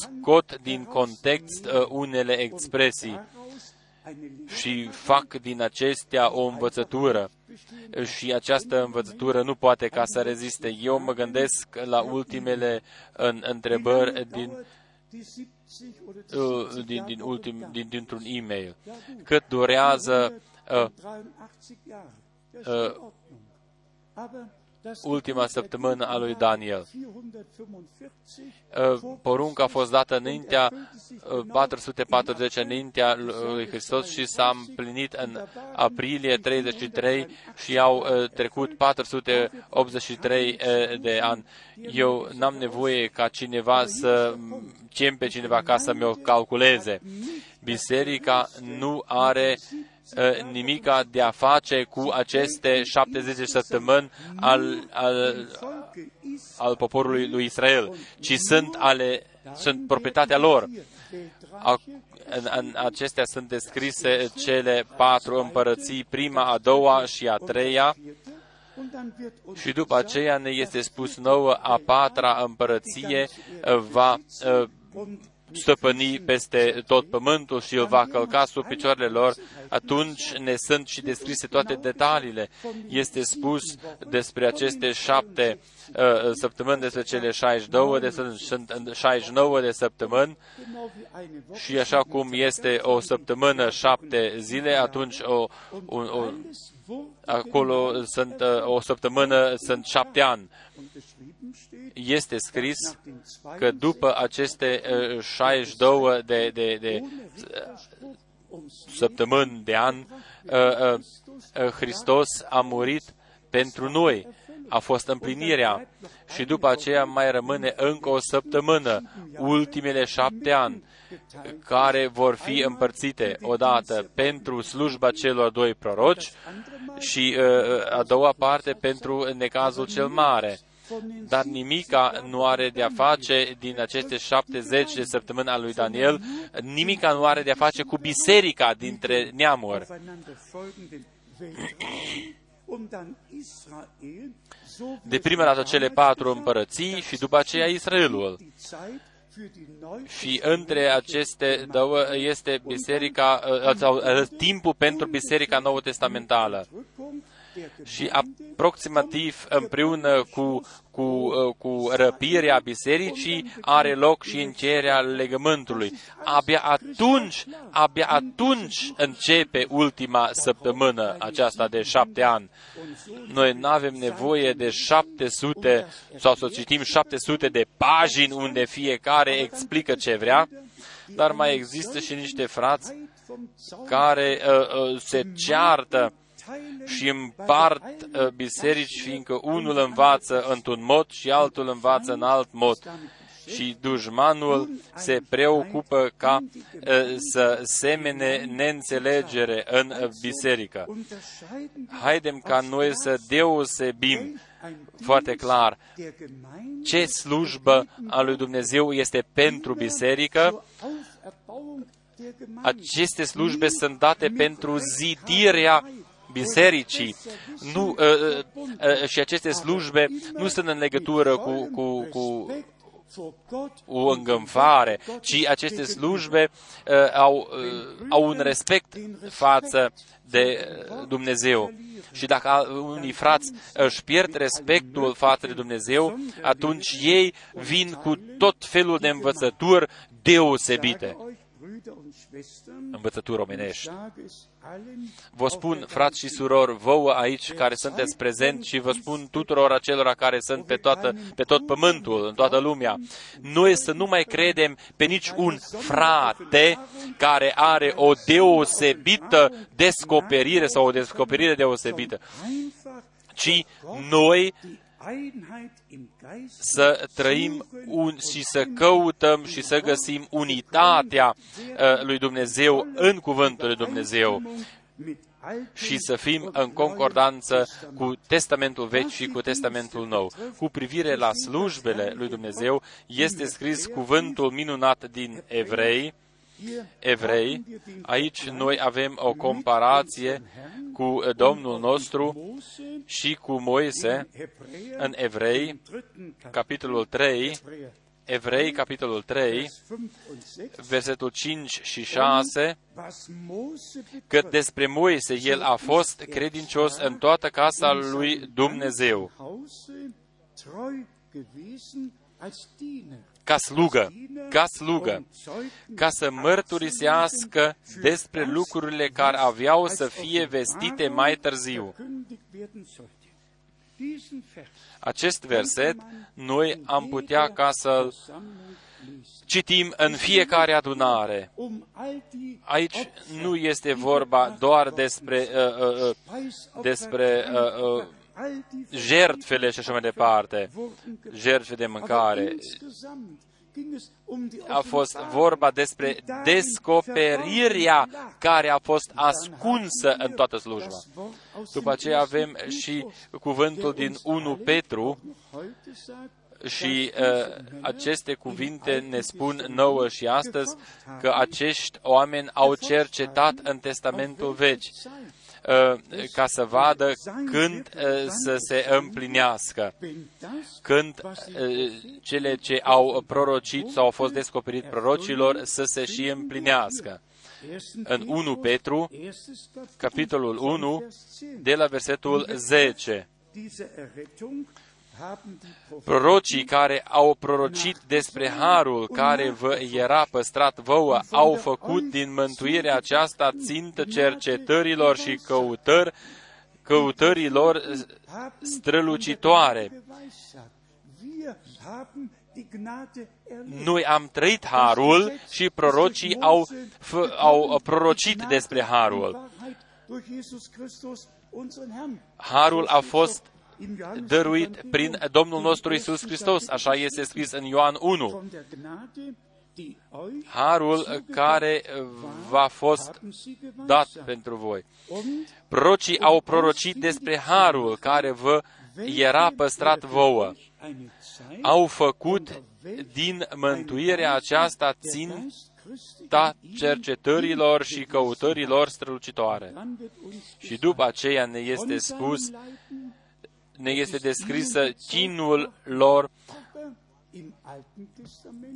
A: scot din context unele expresii și fac din acestea o învățătură și această învățătură nu poate ca să reziste. Eu mă gândesc la ultimele întrebări din din, din ultim, din, dintr-un e-mail. Cât durează uh, uh, ultima săptămână a lui Daniel. Uh, porunca a fost dată înaintea 440 uh, înaintea lui Hristos și s-a împlinit în aprilie 33 și au uh, trecut 483 de ani. Eu n-am nevoie ca cineva să chem pe cineva ca să mi-o calculeze. Biserica nu are Uh, nimica de a face cu aceste 70 săptămâni al, al, al poporului lui Israel, ci sunt, ale, sunt proprietatea lor. A, în, în acestea sunt descrise cele patru împărății, prima, a doua și a treia, și după aceea ne este spus nouă, a patra împărăție va uh, stăpâni peste tot pământul și îl va călca sub picioarele lor, atunci ne sunt și descrise toate detaliile. Este spus despre aceste șapte uh, săptămâni, despre cele 62 de, sunt 69 de săptămâni și așa cum este o săptămână șapte zile, atunci o, o, o, acolo sunt uh, o săptămână, sunt șapte ani este scris că după aceste 62 uh, de, de, de uh, săptămâni de an, uh, Hristos a murit pentru noi. a fost împlinirea și după aceea mai rămâne încă o săptămână, ultimele șapte ani, care vor fi împărțite odată pentru slujba celor doi proroci și uh, a doua parte pentru necazul cel mare dar nimica nu are de-a face din aceste 70 de săptămâni al lui Daniel, nimica nu are de-a face cu biserica dintre neamuri. De prima dată cele patru împărății și după aceea Israelul. Și între aceste două este biserica, sau timpul pentru biserica nouă testamentală și aproximativ împreună cu, cu, uh, cu răpirea bisericii are loc și încheierea legământului. Abia atunci, abia atunci începe ultima săptămână aceasta de șapte ani. Noi nu avem nevoie de 700 sau să citim 700 de pagini unde fiecare explică ce vrea, dar mai există și niște frați care uh, uh, se ceartă și împart uh, biserici, fiindcă unul învață într-un mod și altul învață în alt mod. Și dușmanul se preocupă ca uh, să semene neînțelegere în biserică. Haidem ca noi să deosebim foarte clar ce slujbă a lui Dumnezeu este pentru biserică aceste slujbe sunt date pentru zidirea bisericii nu, uh, uh, uh, și aceste slujbe nu sunt în legătură cu, cu, cu o îngânfare, ci aceste slujbe uh, au, uh, au un respect față de Dumnezeu. Și dacă unii frați își pierd respectul față de Dumnezeu, atunci ei vin cu tot felul de învățături deosebite învățături omenești. Vă spun, frați și surori, vouă aici care sunteți prezenți și vă spun tuturor acelora care sunt pe, toată, pe tot pământul, în toată lumea, noi să nu mai credem pe nici un frate care are o deosebită descoperire sau o descoperire deosebită, ci noi să trăim un, și să căutăm și să găsim unitatea uh, lui Dumnezeu în cuvântul lui Dumnezeu. Și să fim în concordanță cu Testamentul Vechi și cu Testamentul Nou. Cu privire la slujbele lui Dumnezeu, este scris cuvântul minunat din Evrei, Evrei. Aici noi avem o comparație cu Domnul nostru și cu Moise în Evrei, capitolul 3, Evrei, capitolul 3, versetul 5 și 6, că despre Moise el a fost credincios în toată casa lui Dumnezeu ca slugă, ca slugă, ca să mărturisească despre lucrurile care aveau să fie vestite mai târziu. Acest verset noi am putea ca să citim în fiecare adunare. Aici nu este vorba doar despre, uh, uh, uh despre uh, uh, jertfele și așa mai departe, jertfe de mâncare. A fost vorba despre descoperirea care a fost ascunsă în toată slujba. După aceea avem și cuvântul din 1 Petru, și uh, aceste cuvinte ne spun nouă și astăzi că acești oameni au cercetat în Testamentul Vechi Uh, ca să vadă când uh, să se împlinească, când uh, cele ce au prorocit sau au fost descoperit prorocilor să se și împlinească. În 1 Petru, capitolul 1, de la versetul 10. Prorocii care au prorocit despre harul care vă era păstrat vouă au făcut din mântuirea aceasta țintă cercetărilor și căutări, căutărilor strălucitoare. Noi am trăit harul și prorocii au, au prorocit despre harul. Harul a fost dăruit prin Domnul nostru Isus Hristos, așa este scris în Ioan 1. Harul care v-a fost dat pentru voi. Procii au prorocit despre harul care vă era păstrat vouă. Au făcut din mântuirea aceasta țin ta cercetărilor și căutărilor strălucitoare. Și după aceea ne este spus, ne este descrisă chinul lor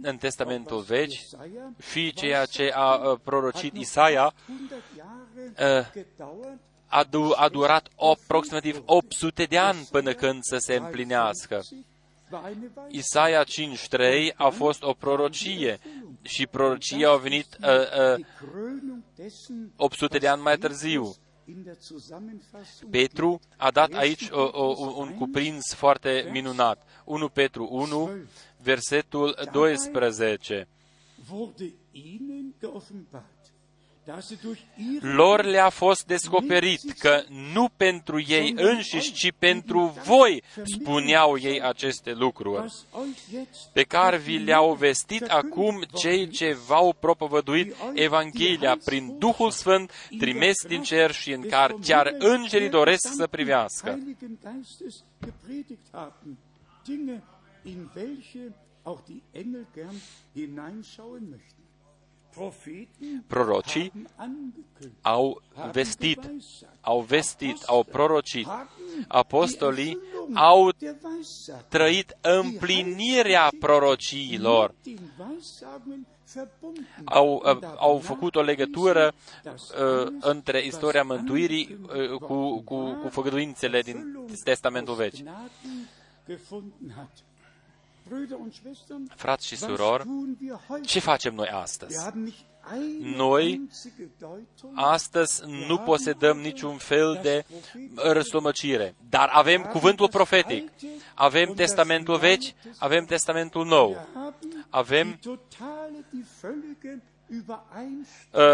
A: în Testamentul Vechi, fi ceea ce a prorocit Isaia, a, du- a durat aproximativ 800 de ani până când să se împlinească. Isaia 5.3 a fost o prorocie și prorocia a venit uh, uh, 800 de ani mai târziu. Petru a dat aici o, o, un cuprins foarte minunat. 1 Petru 1, versetul 12 lor le-a fost descoperit că nu pentru ei înșiși, ci pentru voi spuneau ei aceste lucruri, pe care vi le-au vestit acum cei ce v-au propovăduit Evanghelia prin Duhul Sfânt trimis din cer și în care chiar îngerii doresc să privească. in welche auch die Engel gern hineinschauen möchten prorocii au vestit, au vestit, au prorocit. Apostolii au trăit împlinirea prorociilor. Au, au făcut o legătură uh, între istoria mântuirii uh, cu, cu, cu făgăduințele din Testamentul Vechi. Frați și surori, ce facem noi astăzi? Noi astăzi nu posedăm niciun fel de răstomăcire, dar avem cuvântul profetic, avem Testamentul vechi, avem Testamentul nou, avem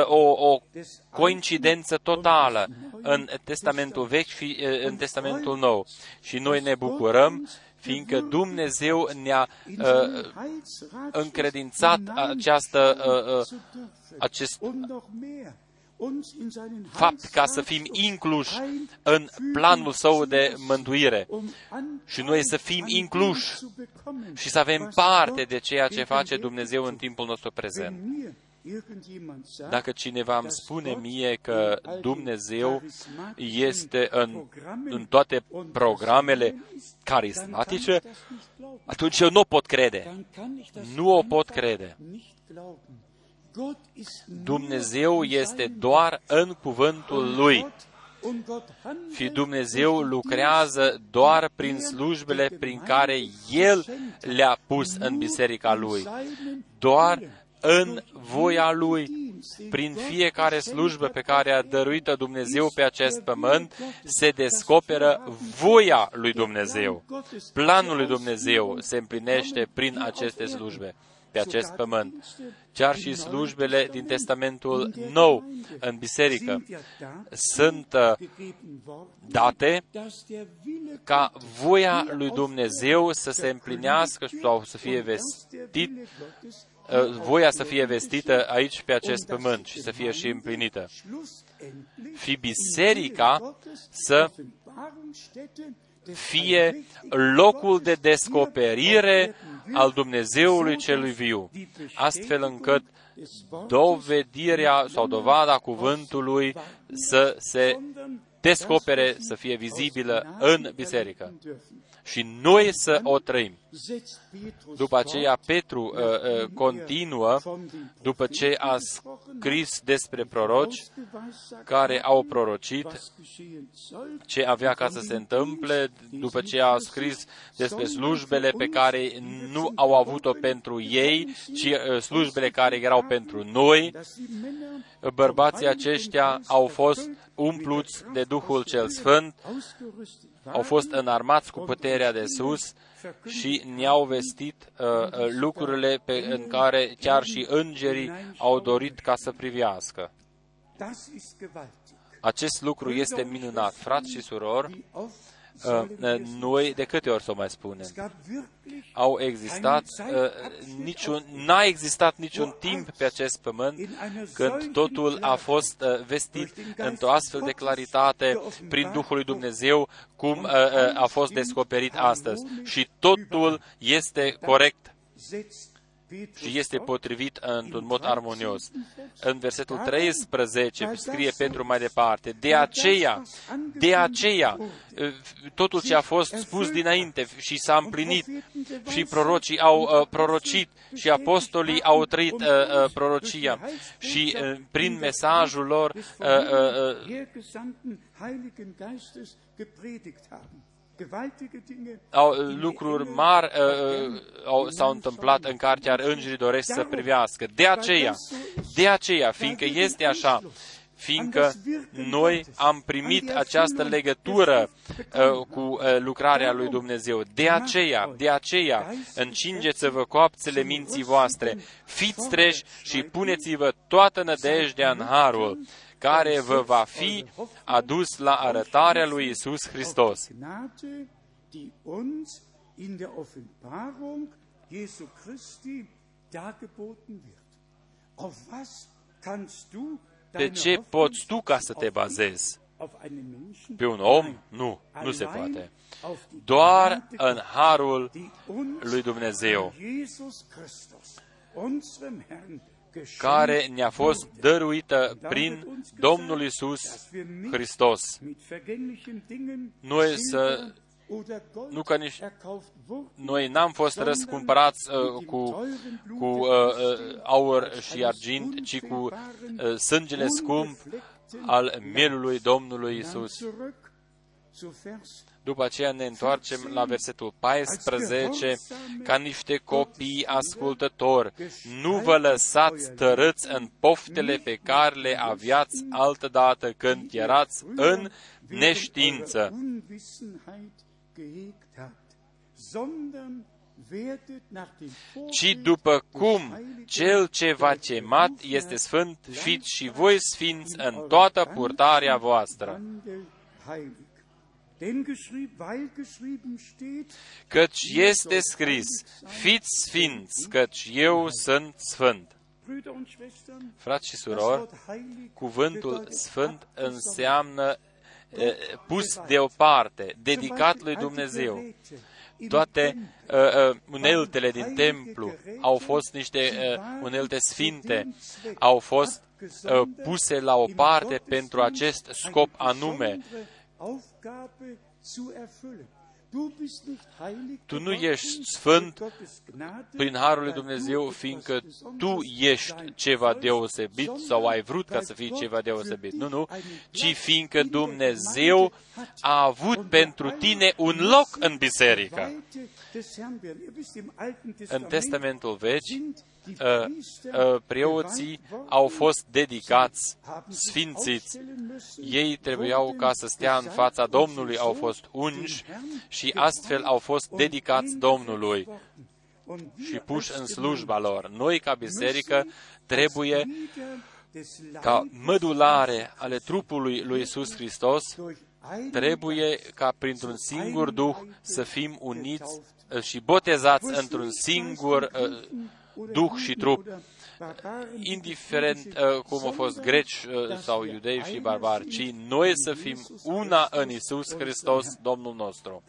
A: o, o coincidență totală în Testamentul vechi și în Testamentul nou. Și noi ne bucurăm fiindcă Dumnezeu ne-a uh, încredințat această, uh, uh, acest fapt ca să fim incluși în planul său de mântuire. și noi să fim incluși și să avem parte de ceea ce face Dumnezeu în timpul nostru prezent. Dacă cineva îmi spune mie că Dumnezeu este în, în toate programele carismatice, atunci eu nu o pot crede. Nu o pot crede. Dumnezeu este doar în cuvântul Lui. Și Dumnezeu lucrează doar prin slujbele prin care El le-a pus în biserica Lui. Doar în voia Lui, prin fiecare slujbă pe care a dăruit Dumnezeu pe acest pământ, se descoperă voia lui Dumnezeu. Planul lui Dumnezeu se împlinește prin aceste slujbe pe acest pământ. Chiar și slujbele din Testamentul Nou în biserică sunt uh, date ca voia lui Dumnezeu să se împlinească sau să fie vestit Uh, voia să fie vestită aici pe acest pământ și să fie și împlinită. Fi biserica să fie locul de descoperire al Dumnezeului celui viu, astfel încât dovedirea sau dovada cuvântului să se descopere, să fie vizibilă în biserică și noi să o trăim. După aceea, Petru uh, uh, continuă, după ce a scris despre proroci care au prorocit ce avea ca să se întâmple, după ce a scris despre slujbele pe care nu au avut-o pentru ei, ci uh, slujbele care erau pentru noi, bărbații aceștia au fost umpluți de Duhul cel Sfânt, au fost înarmați cu puterea de sus și ne-au vestit uh, uh, lucrurile pe, în care chiar și îngerii au dorit ca să privească. Acest lucru este minunat. Frați și surori, Uh, noi de câte ori să o mai spunem? Au existat, uh, niciun, n-a existat niciun timp pe acest pământ când totul a fost uh, vestit într-o astfel de claritate prin Duhul lui Dumnezeu, cum a fost descoperit astăzi. Și totul este corect și este potrivit într-un mod armonios. În versetul 13 scrie Petru mai departe, de aceea, de aceea, totul ce a fost spus dinainte și s-a împlinit și prorocii au uh, prorocit și apostolii au trăit uh, uh, prorocia și uh, prin mesajul lor uh, uh, au, lucruri mari uh, au, s-au întâmplat în care chiar îngerii doresc să privească. De aceea, de aceea, fiindcă este așa, fiindcă noi am primit această legătură uh, cu uh, lucrarea lui Dumnezeu. De aceea, de aceea, încingeți-vă coapțele minții voastre, fiți treji și puneți-vă toată nădejdea în harul care vă va fi adus la arătarea lui Isus Hristos. Pe ce poți tu ca să te bazezi? Pe un om? Nu, nu se poate. Doar în harul lui Dumnezeu care ne-a fost dăruită prin Domnul Isus Hristos. Noi să nu că nici, noi n-am fost răscumpărați uh, cu, cu uh, uh, aur și argint, ci cu uh, sângele scump al mielului Domnului Isus. După aceea ne întoarcem la versetul 14, ca niște copii ascultători, nu vă lăsați tărâți în poftele pe care le aveați altădată când erați în neștiință, ci după cum cel ce v-a cemat este sfânt, fiți și voi sfinți în toată purtarea voastră. Căci este scris, fiți sfinți, căci eu sunt sfânt. Frați și surori, cuvântul sfânt înseamnă pus deoparte, dedicat lui Dumnezeu. Toate uh, uh, uneltele din templu au fost niște uh, unelte sfinte, au fost uh, puse la o parte pentru acest scop anume tu nu ești sfânt prin Harul lui Dumnezeu, fiindcă tu ești ceva deosebit sau ai vrut ca să fii ceva deosebit. Nu, nu, ci fiindcă Dumnezeu a avut pentru tine un loc în biserică. În Testamentul Vechi, uh, uh, preoții au fost dedicați, sfințiți. Ei trebuiau ca să stea în fața Domnului, au fost unși și astfel au fost dedicați Domnului și puși în slujba lor. Noi, ca biserică, trebuie ca mădulare ale trupului lui Isus Hristos, trebuie ca printr-un singur Duh să fim uniți și botezați într-un singur uh, Duh și trup, indiferent uh, cum au fost greci uh, sau iudei și barbari, ci noi să fim una în Isus Hristos, Domnul nostru.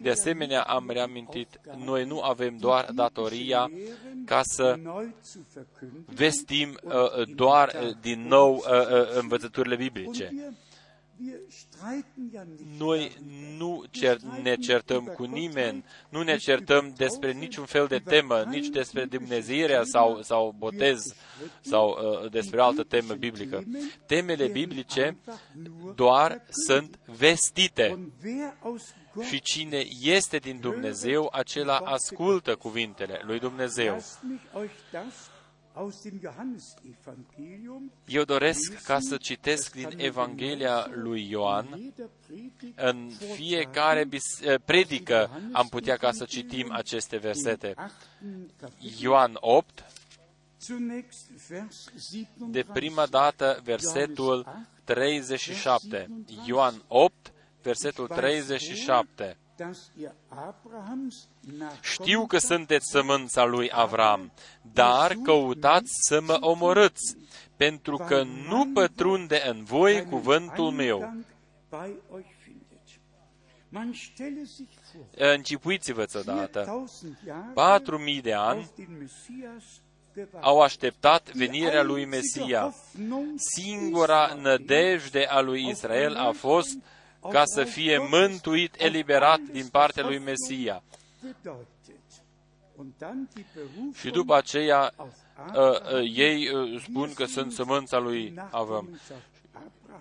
A: De asemenea, am reamintit, noi nu avem doar datoria ca să vestim uh, doar uh, din nou uh, uh, învățăturile biblice. Noi nu cer, ne certăm cu nimeni, nu ne certăm despre niciun fel de temă, nici despre Dumnezeirea sau, sau botez sau uh, despre altă temă biblică. Temele biblice doar sunt vestite. Și cine este din Dumnezeu, acela ascultă cuvintele lui Dumnezeu. Eu doresc ca să citesc din Evanghelia lui Ioan. În fiecare eh, predică am putea ca să citim aceste versete. Ioan 8, De prima dată, versetul 37. Ioan 8, versetul 37. Știu că sunteți sămânța lui Avram, dar căutați să mă omorâți, pentru că nu pătrunde în voi cuvântul meu. Închipuiți-vă odată, patru mii de ani au așteptat venirea lui Mesia. Singura nădejde a lui Israel a fost ca să fie mântuit, eliberat din partea lui Mesia. Și după aceea, ei spun că sunt sămânța lui Avram.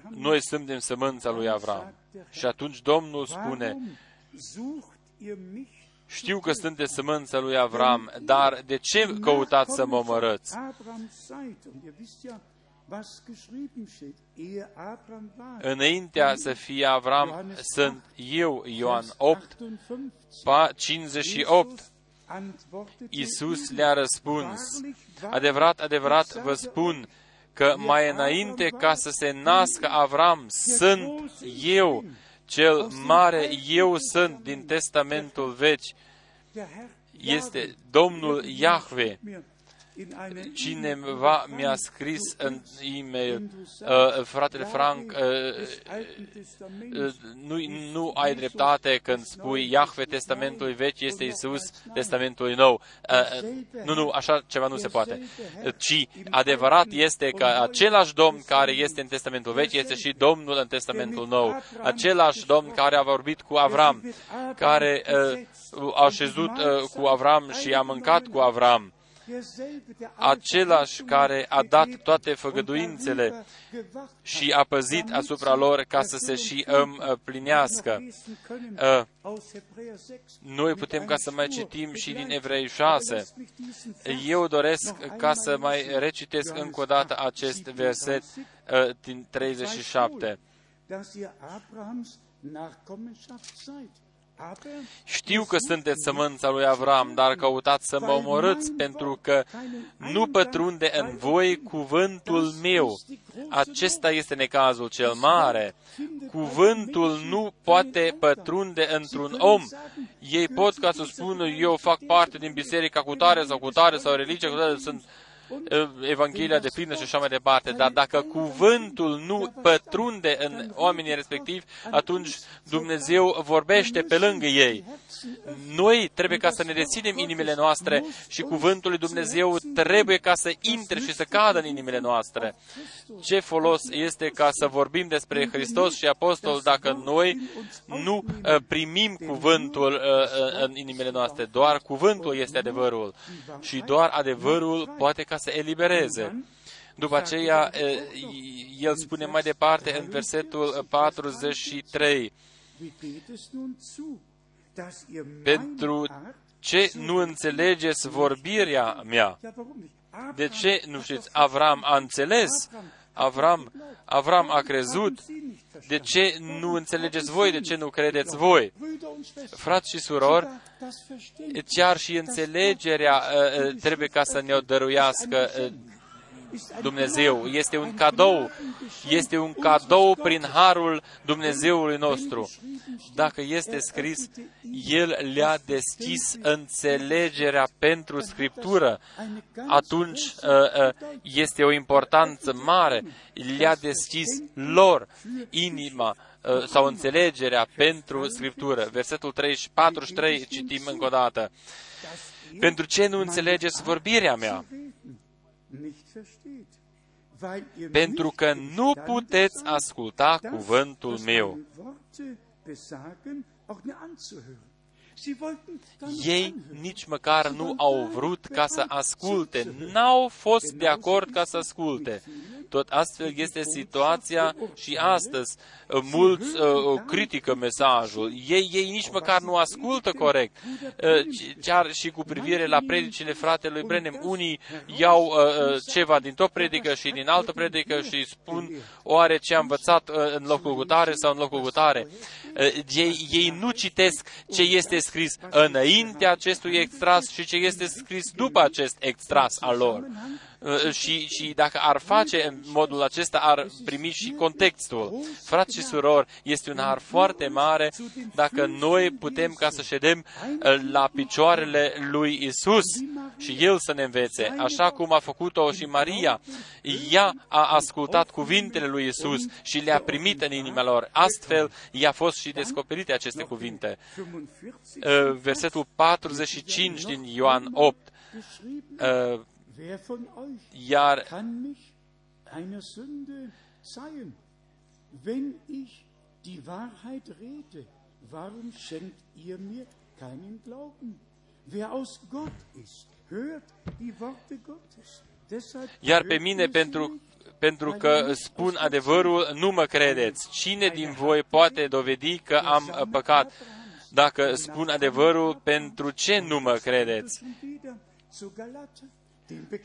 A: Noi suntem sămânța lui Avram. Și atunci Domnul spune, știu că sunteți sămânța lui Avram, dar de ce căutați să mă omorâți? Înaintea să fie Avram, sunt eu, Ioan 8, 58. Iisus le-a răspuns, adevărat, adevărat vă spun că mai înainte ca să se nască Avram, sunt eu, cel mare eu sunt din Testamentul Vechi, este Domnul Iahve. Cineva mi-a scris în e-mail, uh, fratele Frank, uh, uh, nu, nu ai dreptate când spui Iahve Testamentului Vechi este Isus Testamentului Nou. Uh, uh, nu, nu, așa ceva nu se poate. Ci adevărat este că același Domn care este în Testamentul Vechi este și Domnul în Testamentul Nou. Același Domn care a vorbit cu Avram, care uh, a șezut uh, cu Avram și a mâncat cu Avram același care a dat toate făgăduințele și a păzit asupra lor ca să se și împlinească. Uh, noi putem ca să mai citim și din Evrei 6. Eu doresc ca să mai recitesc încă o dată acest verset uh, din 37. Știu că sunteți sămânța lui Avram, dar căutați să mă omorâți, pentru că nu pătrunde în voi cuvântul meu. Acesta este necazul cel mare. Cuvântul nu poate pătrunde într-un om. Ei pot ca să spună, eu fac parte din biserica cu tare sau cu tare sau religia cu tare, sunt Evanghelia de plină și așa mai departe, dar dacă cuvântul nu pătrunde în oamenii respectivi, atunci Dumnezeu vorbește pe lângă ei. Noi trebuie ca să ne reținem inimile noastre și cuvântul lui Dumnezeu trebuie ca să intre și să cadă în inimile noastre. Ce folos este ca să vorbim despre Hristos și Apostol dacă noi nu uh, primim cuvântul uh, uh, în inimile noastre? Doar cuvântul este adevărul și doar adevărul poate ca să elibereze. După aceea, el spune mai departe în versetul 43, pentru ce nu înțelegeți vorbirea mea? De ce nu știți? Avram a înțeles. Avram, Avram a crezut. De ce nu înțelegeți voi? De ce nu credeți voi? Frați și surori, chiar și înțelegerea uh, uh, trebuie ca să ne-o dăruiască uh, Dumnezeu. Este un cadou. Este un cadou prin harul Dumnezeului nostru. Dacă este scris, El le-a deschis înțelegerea pentru Scriptură. Atunci uh, uh, este o importanță mare. Le-a deschis lor inima uh, sau înțelegerea pentru Scriptură. Versetul 43 citim încă o dată. Pentru ce nu înțelegeți vorbirea mea? Pentru că nu puteți asculta cuvântul meu. Ei nici măcar nu au vrut ca să asculte, n-au fost de acord ca să asculte.
B: Tot astfel este situația și astăzi. Mulți uh, critică mesajul. Ei, ei nici măcar nu ascultă corect. Uh, chiar și cu privire la predicile fratelui Brenem, unii iau uh, ceva din o predică și din altă predică și spun oare ce am învățat uh, în locul gutare sau în locul gutare. Uh, ei, ei nu citesc ce este scris înaintea acestui extras și ce este scris după acest extras al lor. Uh, și, și dacă ar face în modul acesta, ar primi și contextul. Frați și surori, este un har foarte mare dacă noi putem ca să ședem uh, la picioarele lui Isus și El să ne învețe, așa cum a făcut-o și Maria. Ea a ascultat cuvintele lui Isus și le-a primit în inima lor. Astfel, i-a fost și descoperite aceste cuvinte. Uh, versetul 45 din Ioan 8
A: Wer von euch kann mich einer Sünde zeihen? Wenn ich die Wahrheit rede, warum schenkt ihr mir keinen Glauben? Wer aus Gott ist, hört die Worte Gottes. Deshalb
B: Iar pe mine, pentru, pentru că spun adevărul, nu mă credeți. Cine din voi poate dovedi că am uh, păcat? Dacă spun adevărul, pentru ce nu mă credeți?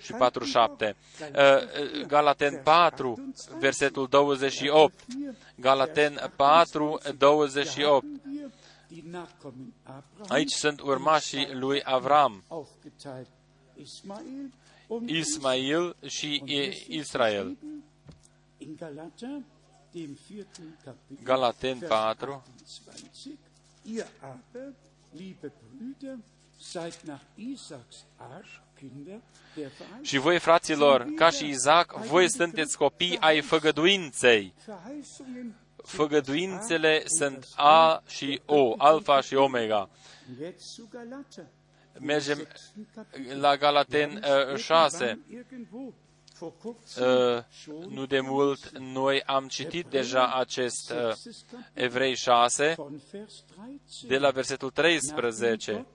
B: Și 47. Uh, uh, Galaten 4, versetul 28. Galaten 4, 28. Aici sunt urmașii lui Avram, Ismail și I- Israel. Galaten 4,
A: Ihr aber, liebe Brüder, seid nach Isaaks Art Kinder der
B: Și voi, fraților, ca și Isaac, voi sunteți copii ai făgăduinței.
A: Verheißungen.
B: Făgăduințele sunt A și O, alfa și omega.
A: Jetzt zu Galater.
B: Mergem la Galaten uh, 6.
A: Irgendwo vor kurzem
B: Uh, nu de mult noi am citit deja acest uh, Evrei 6
A: von Vers 13.
B: de la versetul
A: Nachdem
B: 13.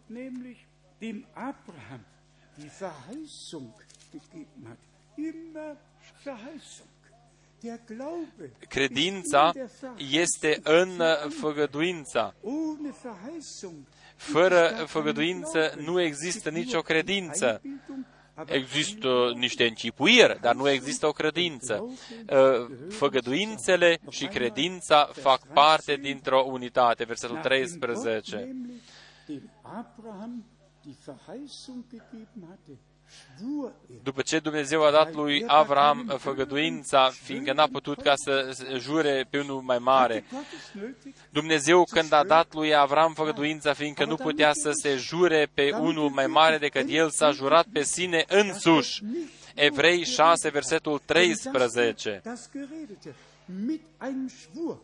A: Gott nämlich dem Abraham die Verheißung gegeben hat. Immer Verheißung. Der Glaube
B: Credința
A: ist in der Verheißung.
B: este în uh, făgăduința.
A: Ohne Verheißung
B: Fără făgăduință nu există nicio credință. Există niște închipuiri, dar nu există o credință. Uh, Făgăduințele și credința fac parte dintr-o unitate. Versetul 13.
A: Dem Abraham die Verheißung gegeben hatte, schwur er
B: După ce Dumnezeu a dat lui Avram făgăduința, fiindcă n-a putut ca să jure pe unul mai mare,
A: Gottes nötig,
B: Dumnezeu când a dat lui Avram făgăduința, fiindcă nu putea să se jure pe unul mai mare decât el, s-a jurat pe sine însuși. Evrei 6, versetul 13.
A: das Geredete mit einem Schwur,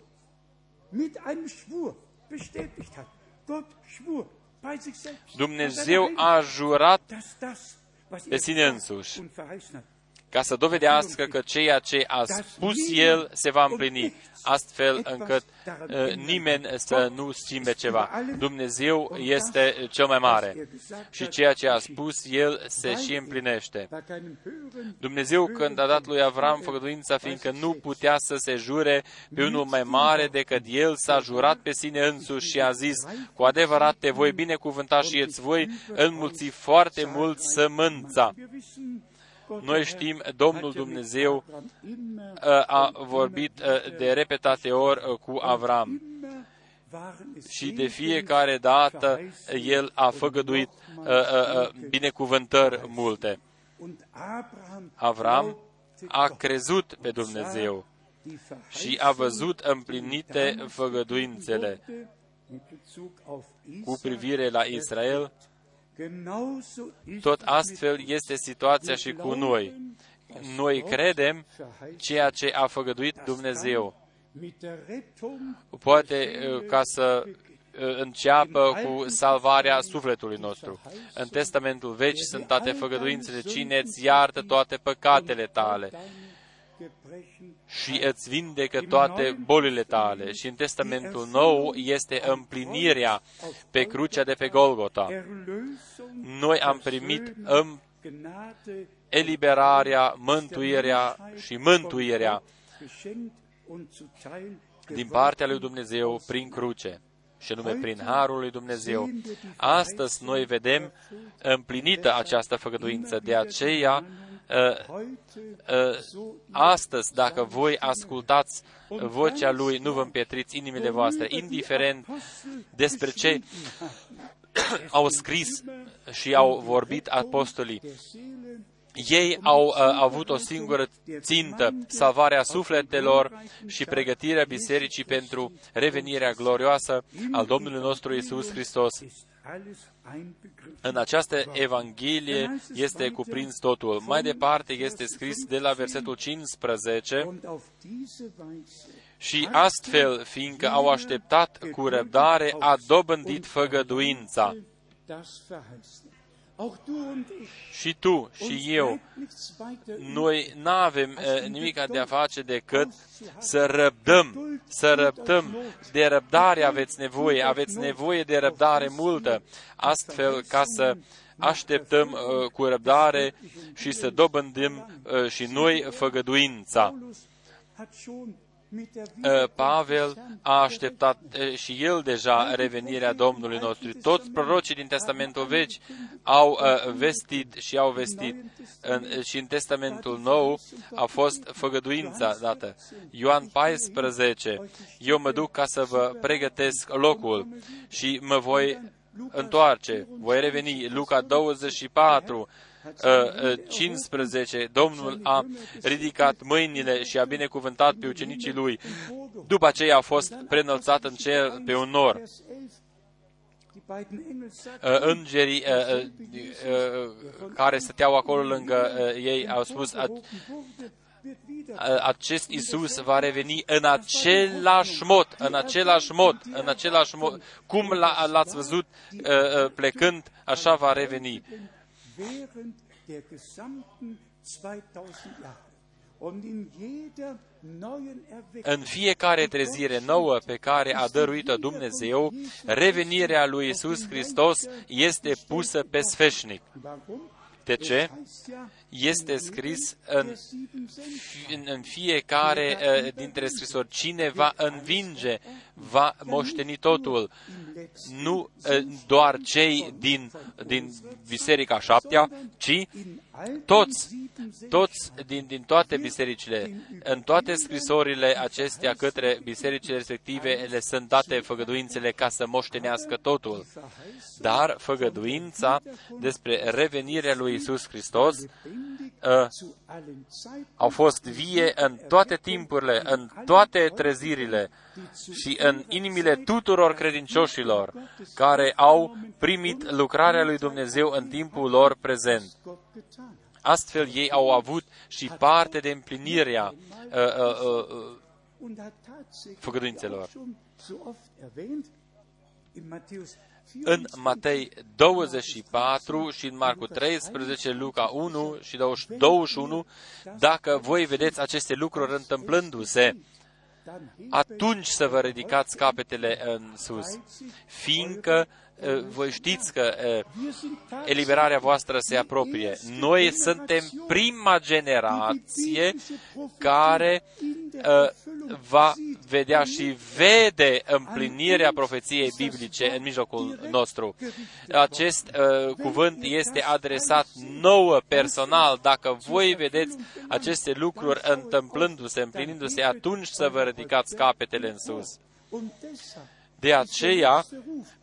A: mit einem Schwur bestätigt hat. Gott schwur bei sich selbst.
B: Dumnezeu a jurat
A: dass das, was
B: pe
A: er
B: sine
A: gesagt
B: însuși.
A: Und verheißen hat,
B: ca să dovedească că ceea ce a spus el se va împlini, astfel încât uh, nimeni să nu schimbe ceva. Dumnezeu este cel mai mare și ceea ce a spus el se și împlinește.
A: bei keinem höheren
B: Dumnezeu când a dat lui Avram făgăduința, fiindcă nu putea să se jure pe unul mai mare decât el, s-a jurat pe sine însuși și a zis, cu adevărat te voi binecuvânta și îți voi înmulți foarte mult sămânța.
A: Wir wissen, Gott
B: Noi
A: der
B: știm,
A: Herr
B: Domnul
A: hatte mit
B: Dumnezeu
A: Abraham immer,
B: uh, a vorbit uh, de repetate ori uh, cu Avram
A: immer waren es
B: și de
A: Segen,
B: fiecare dată el a făgăduit uh, uh, uh, binecuvântări multe.
A: Und Abraham
B: Avram
A: glaubte
B: a
A: Gott
B: crezut pe
A: und sah
B: Dumnezeu
A: die
B: și a văzut
A: Verheißung,
B: împlinite
A: die
B: făgăduințele
A: damals mit Bezug auf
B: cu
A: Isaak
B: privire la Israel.
A: Genauso ist
B: Tot
A: es
B: astfel
A: mit
B: este situația și cu noi. Noi credem ceea ce a făgăduit Dumnezeu.
A: mit der Rettung
B: Poate uh, ca să uh, înceapă cu salvarea sufletului nostru. În Testamentul Vechi sunt toate făgăduințele. Cine îți iartă toate păcatele tale
A: Gebrechen
B: și îți vindecă toate bolile tale. Și în Testamentul Nou este împlinirea pe crucea de pe Golgota.
A: Erlösung
B: Noi am primit în
A: eliberarea, mântuirea și mântuirea din partea lui Dumnezeu prin cruce și nume prin Harul lui Dumnezeu. Astăzi noi vedem împlinită această făgăduință, de aceea uh, uh, astăzi, dacă voi ascultați vocea Lui, nu vă împietriți inimile voastre, indiferent despre ce au scris și au vorbit apostolii. Ei au uh, avut o singură țintă, salvarea sufletelor și pregătirea bisericii pentru revenirea glorioasă al Domnului nostru Isus Hristos. În această Evanghelie este cuprins totul. Mai departe este scris de la versetul 15 și astfel, fiindcă au așteptat cu răbdare, a dobândit făgăduința. Și tu și eu, noi nu avem uh, nimic de a face decât să răbdăm, să răbdăm. De răbdare aveți nevoie, aveți nevoie de răbdare multă, astfel ca să așteptăm uh, cu răbdare și să dobândim uh, și noi făgăduința. Uh, Pavel a așteptat uh, și el deja revenirea Domnului nostru. Toți prorocii din Testamentul Vechi au uh, vestit și au vestit. Și în Testamentul Nou a fost făgăduința dată. Ioan 14. Eu mă duc ca să vă pregătesc locul și mă voi întoarce. Voi reveni. Luca 24 15, Domnul a ridicat mâinile și a binecuvântat pe ucenicii lui. După aceea a fost prenălțat în cer pe un nor. Îngerii care stăteau acolo lângă ei au spus acest Isus va reveni în același mod, în același mod, în același mod, cum l-ați văzut plecând, așa va reveni während der gesamten 2000 Jahre. În fiecare trezire nouă pe care a dăruit-o Dumnezeu, revenirea lui Isus Hristos este pusă pe sfeșnic. De ce? Este scris în, în fiecare uh, dintre scrisori. Cine va învinge, va moșteni totul. Nu uh, doar cei din, din Biserica șaptea, ci toți, toți din, din toate bisericile, în toate scrisorile acestea către bisericile respective, le sunt date făgăduințele ca să moștenească totul. Dar făgăduința despre revenirea lui Isus Hristos uh, au fost vie în toate timpurile, în toate trezirile și în inimile tuturor credincioșilor care au primit lucrarea lui Dumnezeu în timpul lor prezent. Astfel ei au avut și parte de împlinirea uh, uh, uh, făgăduințelor. În Matei 24 și în Marcu 13, Luca 1 și 21, dacă voi vedeți aceste lucruri întâmplându-se, atunci să vă ridicați capetele în sus, fiindcă Eh, voi știți că eh, eliberarea voastră se apropie. Noi suntem prima generație care eh, va vedea și vede împlinirea profeției biblice în mijlocul nostru. Acest uh, cuvânt este adresat nouă personal. Dacă voi vedeți aceste lucruri întâmplându-se, împlinindu-se, atunci să vă ridicați capetele în sus. De aceea,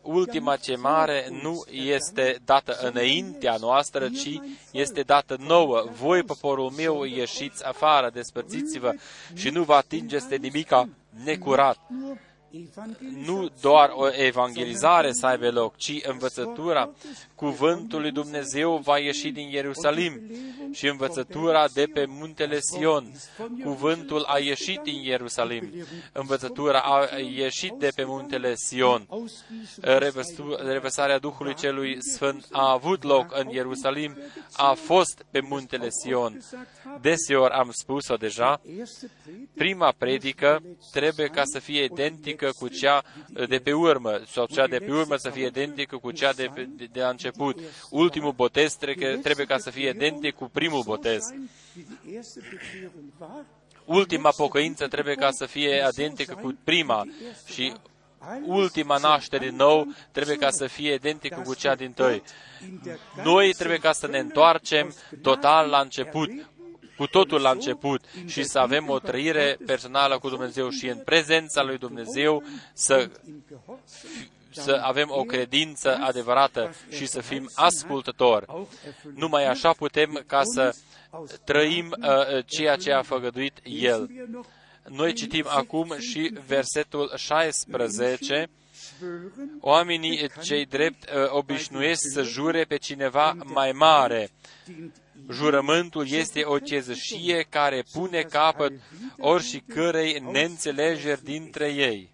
A: ultima chemare nu este dată înaintea noastră, ci este dată nouă. Voi, poporul meu, ieșiți afară, despărțiți-vă și nu vă atingeți de nimica necurat nu doar o evangelizare să aibă loc, ci învățătura cuvântului lui Dumnezeu va ieși din Ierusalim și învățătura de pe muntele Sion. Cuvântul a ieșit din Ierusalim. Învățătura a ieșit de pe muntele Sion. Revăsarea Duhului Celui Sfânt a avut loc în Ierusalim, a fost pe muntele Sion. Deseori am spus-o deja, prima predică trebuie ca să fie identică identică cu cea de pe urmă, sau cea de pe urmă să fie identică cu cea de, pe, de, de la început. Ultimul botez trebuie, trebuie ca să fie identic cu primul botez. Ultima pocăință trebuie ca să fie identică cu prima și ultima naștere din nou trebuie ca să fie identică cu cea din tăi. Noi trebuie ca să ne întoarcem total la început, cu totul la început și să avem o trăire personală cu Dumnezeu și în prezența lui Dumnezeu să, să avem o credință adevărată și să fim ascultători. Numai așa putem ca să trăim uh, ceea ce a făgăduit El. Noi citim acum și versetul 16. Oamenii cei drept uh, obișnuiesc să jure pe cineva mai mare. Jurământul este o cezășie care pune capăt oriși cărei neînțelegeri dintre ei.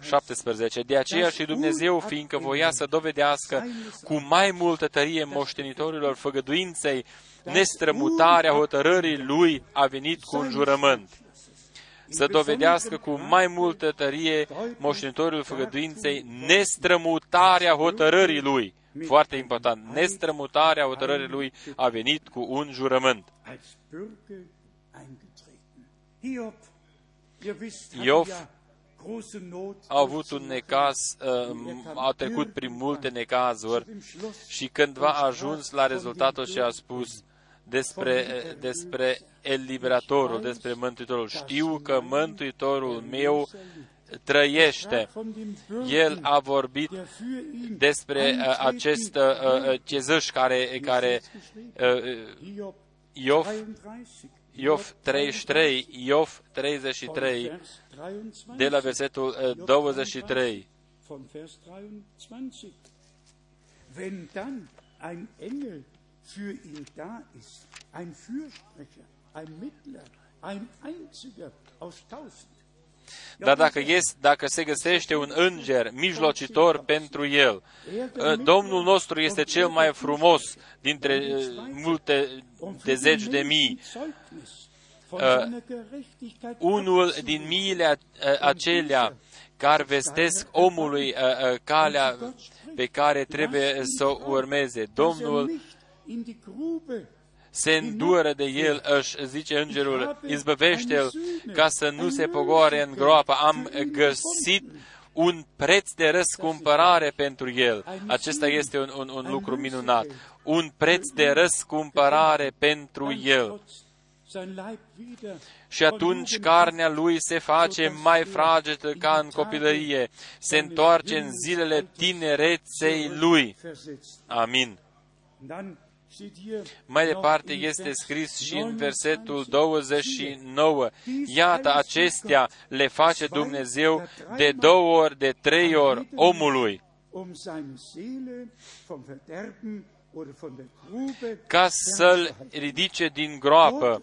A: 17. De aceea și Dumnezeu, fiindcă voia să dovedească cu mai multă tărie moștenitorilor făgăduinței, nestrămutarea hotărârii Lui a venit cu un jurământ. Să dovedească cu mai multă tărie moștenitorul făgăduinței nestrămutarea hotărârii Lui. Foarte important, nestrămutarea hotărârii Lui a venit cu un jurământ. Iov a avut un necaz, uh, a trecut prin multe necazuri și cândva a ajuns la rezultatul și a spus despre, despre eliberatorul, despre Mântuitorul. Știu că Mântuitorul meu trăiește. El a vorbit despre uh, acest uh, uh cezăș care, care uh, Iov Iov 33, Iov 33, de la versetul 23. Wenn dann ein Engel für ihn da ist, ein Fürsprecher, ein Mittler, ein einziger aus tausend, dar dacă, este, dacă se găsește un înger mijlocitor pentru el, ă, Domnul nostru este cel mai frumos dintre ă, multe de zeci de mii. Uh, unul din miile acelea care vestesc omului uh, uh, calea pe care trebuie să o urmeze. Domnul se îndură de el, își zice îngerul, izbăvește-l ca să nu se pogoare în groapă. Am găsit un preț de răscumpărare pentru el. Acesta este un, un, un lucru minunat. Un preț de răscumpărare pentru el. Și atunci carnea lui se face mai fragedă ca în copilărie, se întoarce în zilele tinereței lui. Amin. Mai departe este scris și în versetul 29, Iată, acestea le face Dumnezeu de două ori, de trei ori omului ca să-l ridice din groapă,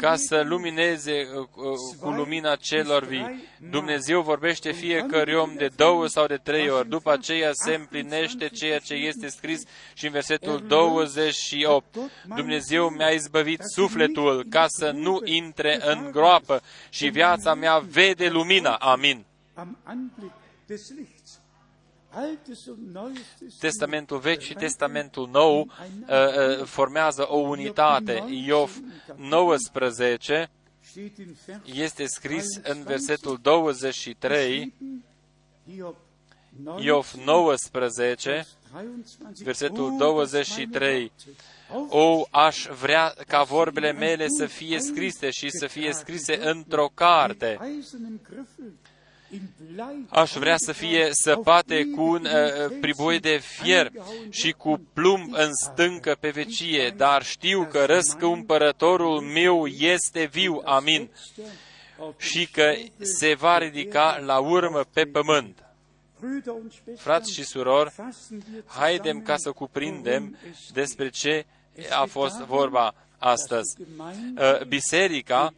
A: ca să lumineze uh, uh, cu lumina celor vii. Dumnezeu vorbește fiecare om de două sau de trei ori. După aceea se împlinește ceea ce este scris și în versetul 28. Dumnezeu mi-a izbăvit sufletul ca să nu intre în groapă și viața mea vede lumina. Amin. Testamentul Vechi și Testamentul Nou uh, uh, formează o unitate. Iov 19 este scris în versetul 23, Iov 19, versetul 23. O, aș vrea ca vorbele mele să fie scrise și să fie scrise într-o carte Aș vrea să fie săpate cu un uh, priboi de fier și cu plumb în stâncă pe vecie, dar știu că răscumpărătorul meu este viu. Amin. Și că se va ridica la urmă pe pământ. Frați și surori, haidem ca să cuprindem despre ce a fost vorba astăzi. Uh, biserica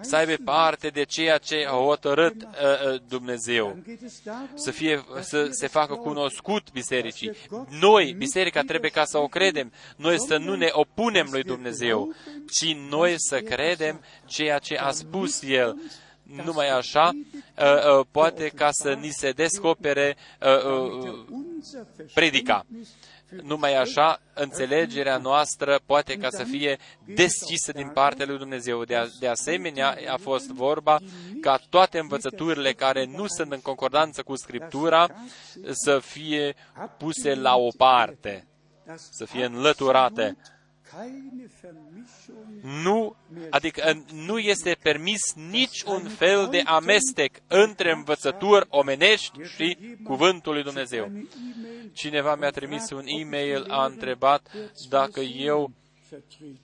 A: să aibă parte de ceea ce a hotărât uh, Dumnezeu, să, fie, să se facă cunoscut bisericii. Noi, biserica, trebuie ca să o credem, noi să nu ne opunem lui Dumnezeu, ci noi să credem ceea ce a spus El numai așa, poate ca să ni se descopere predica. Numai așa, înțelegerea noastră poate ca să fie deschisă din partea lui Dumnezeu. De, a, de asemenea, a fost vorba ca toate învățăturile care nu sunt în concordanță cu Scriptura să fie puse la o parte, să fie înlăturate. Nu, adică nu este permis nici un fel de amestec între învățături omenești și Cuvântul lui Dumnezeu. Cineva mi-a trimis un e-mail, a întrebat dacă eu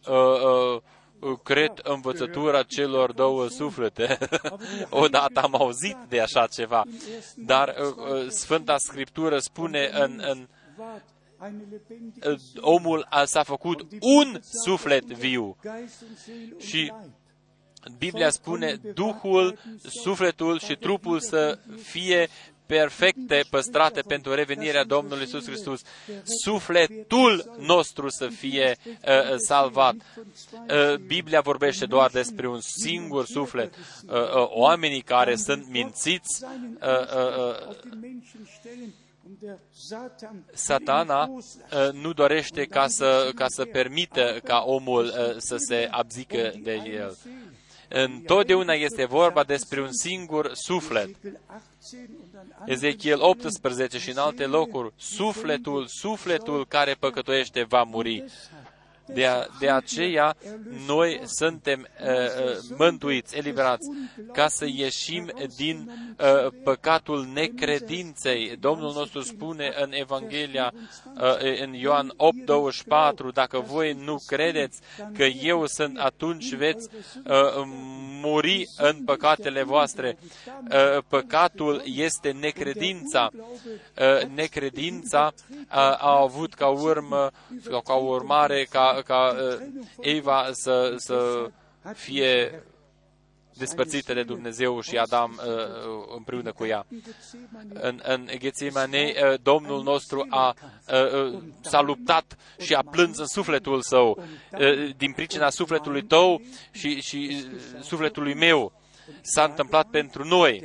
A: uh, uh, cred învățătura celor două suflete. Odată am auzit de așa ceva, dar uh, uh Sfânta Scriptură spune în, în omul s-a făcut un suflet viu. Și Biblia spune Duhul, sufletul și trupul să fie perfecte, păstrate pentru revenirea Domnului Iisus Hristos. Sufletul nostru să fie uh, salvat. Uh, Biblia vorbește doar despre un singur suflet. Uh, uh, oamenii care sunt mințiți uh, uh, uh, Satana uh, nu dorește ca să, ca să permită ca omul uh, să se abzică de el. Întotdeauna este vorba despre un singur suflet. Ezechiel 18 și în alte locuri, sufletul, sufletul care păcătuiește va muri. De, a, de aceea, noi suntem uh, uh, mântuiți, eliberați, ca să ieșim din uh, păcatul necredinței. Domnul nostru spune în Evanghelia, uh, în Ioan 8, 24, dacă voi nu credeți că eu sunt, atunci veți uh, muri în păcatele voastre. Uh, păcatul este necredința. Uh, necredința uh, a avut ca urmă, ca urmare, ca ca Eva să, să fie despărțită de Dumnezeu și Adam uh, împreună cu ea. În, în Ghețimane, uh, Domnul nostru a, uh, s-a luptat și a plâns în sufletul său, uh, din pricina sufletului tău și, și sufletului meu. S-a întâmplat pentru noi.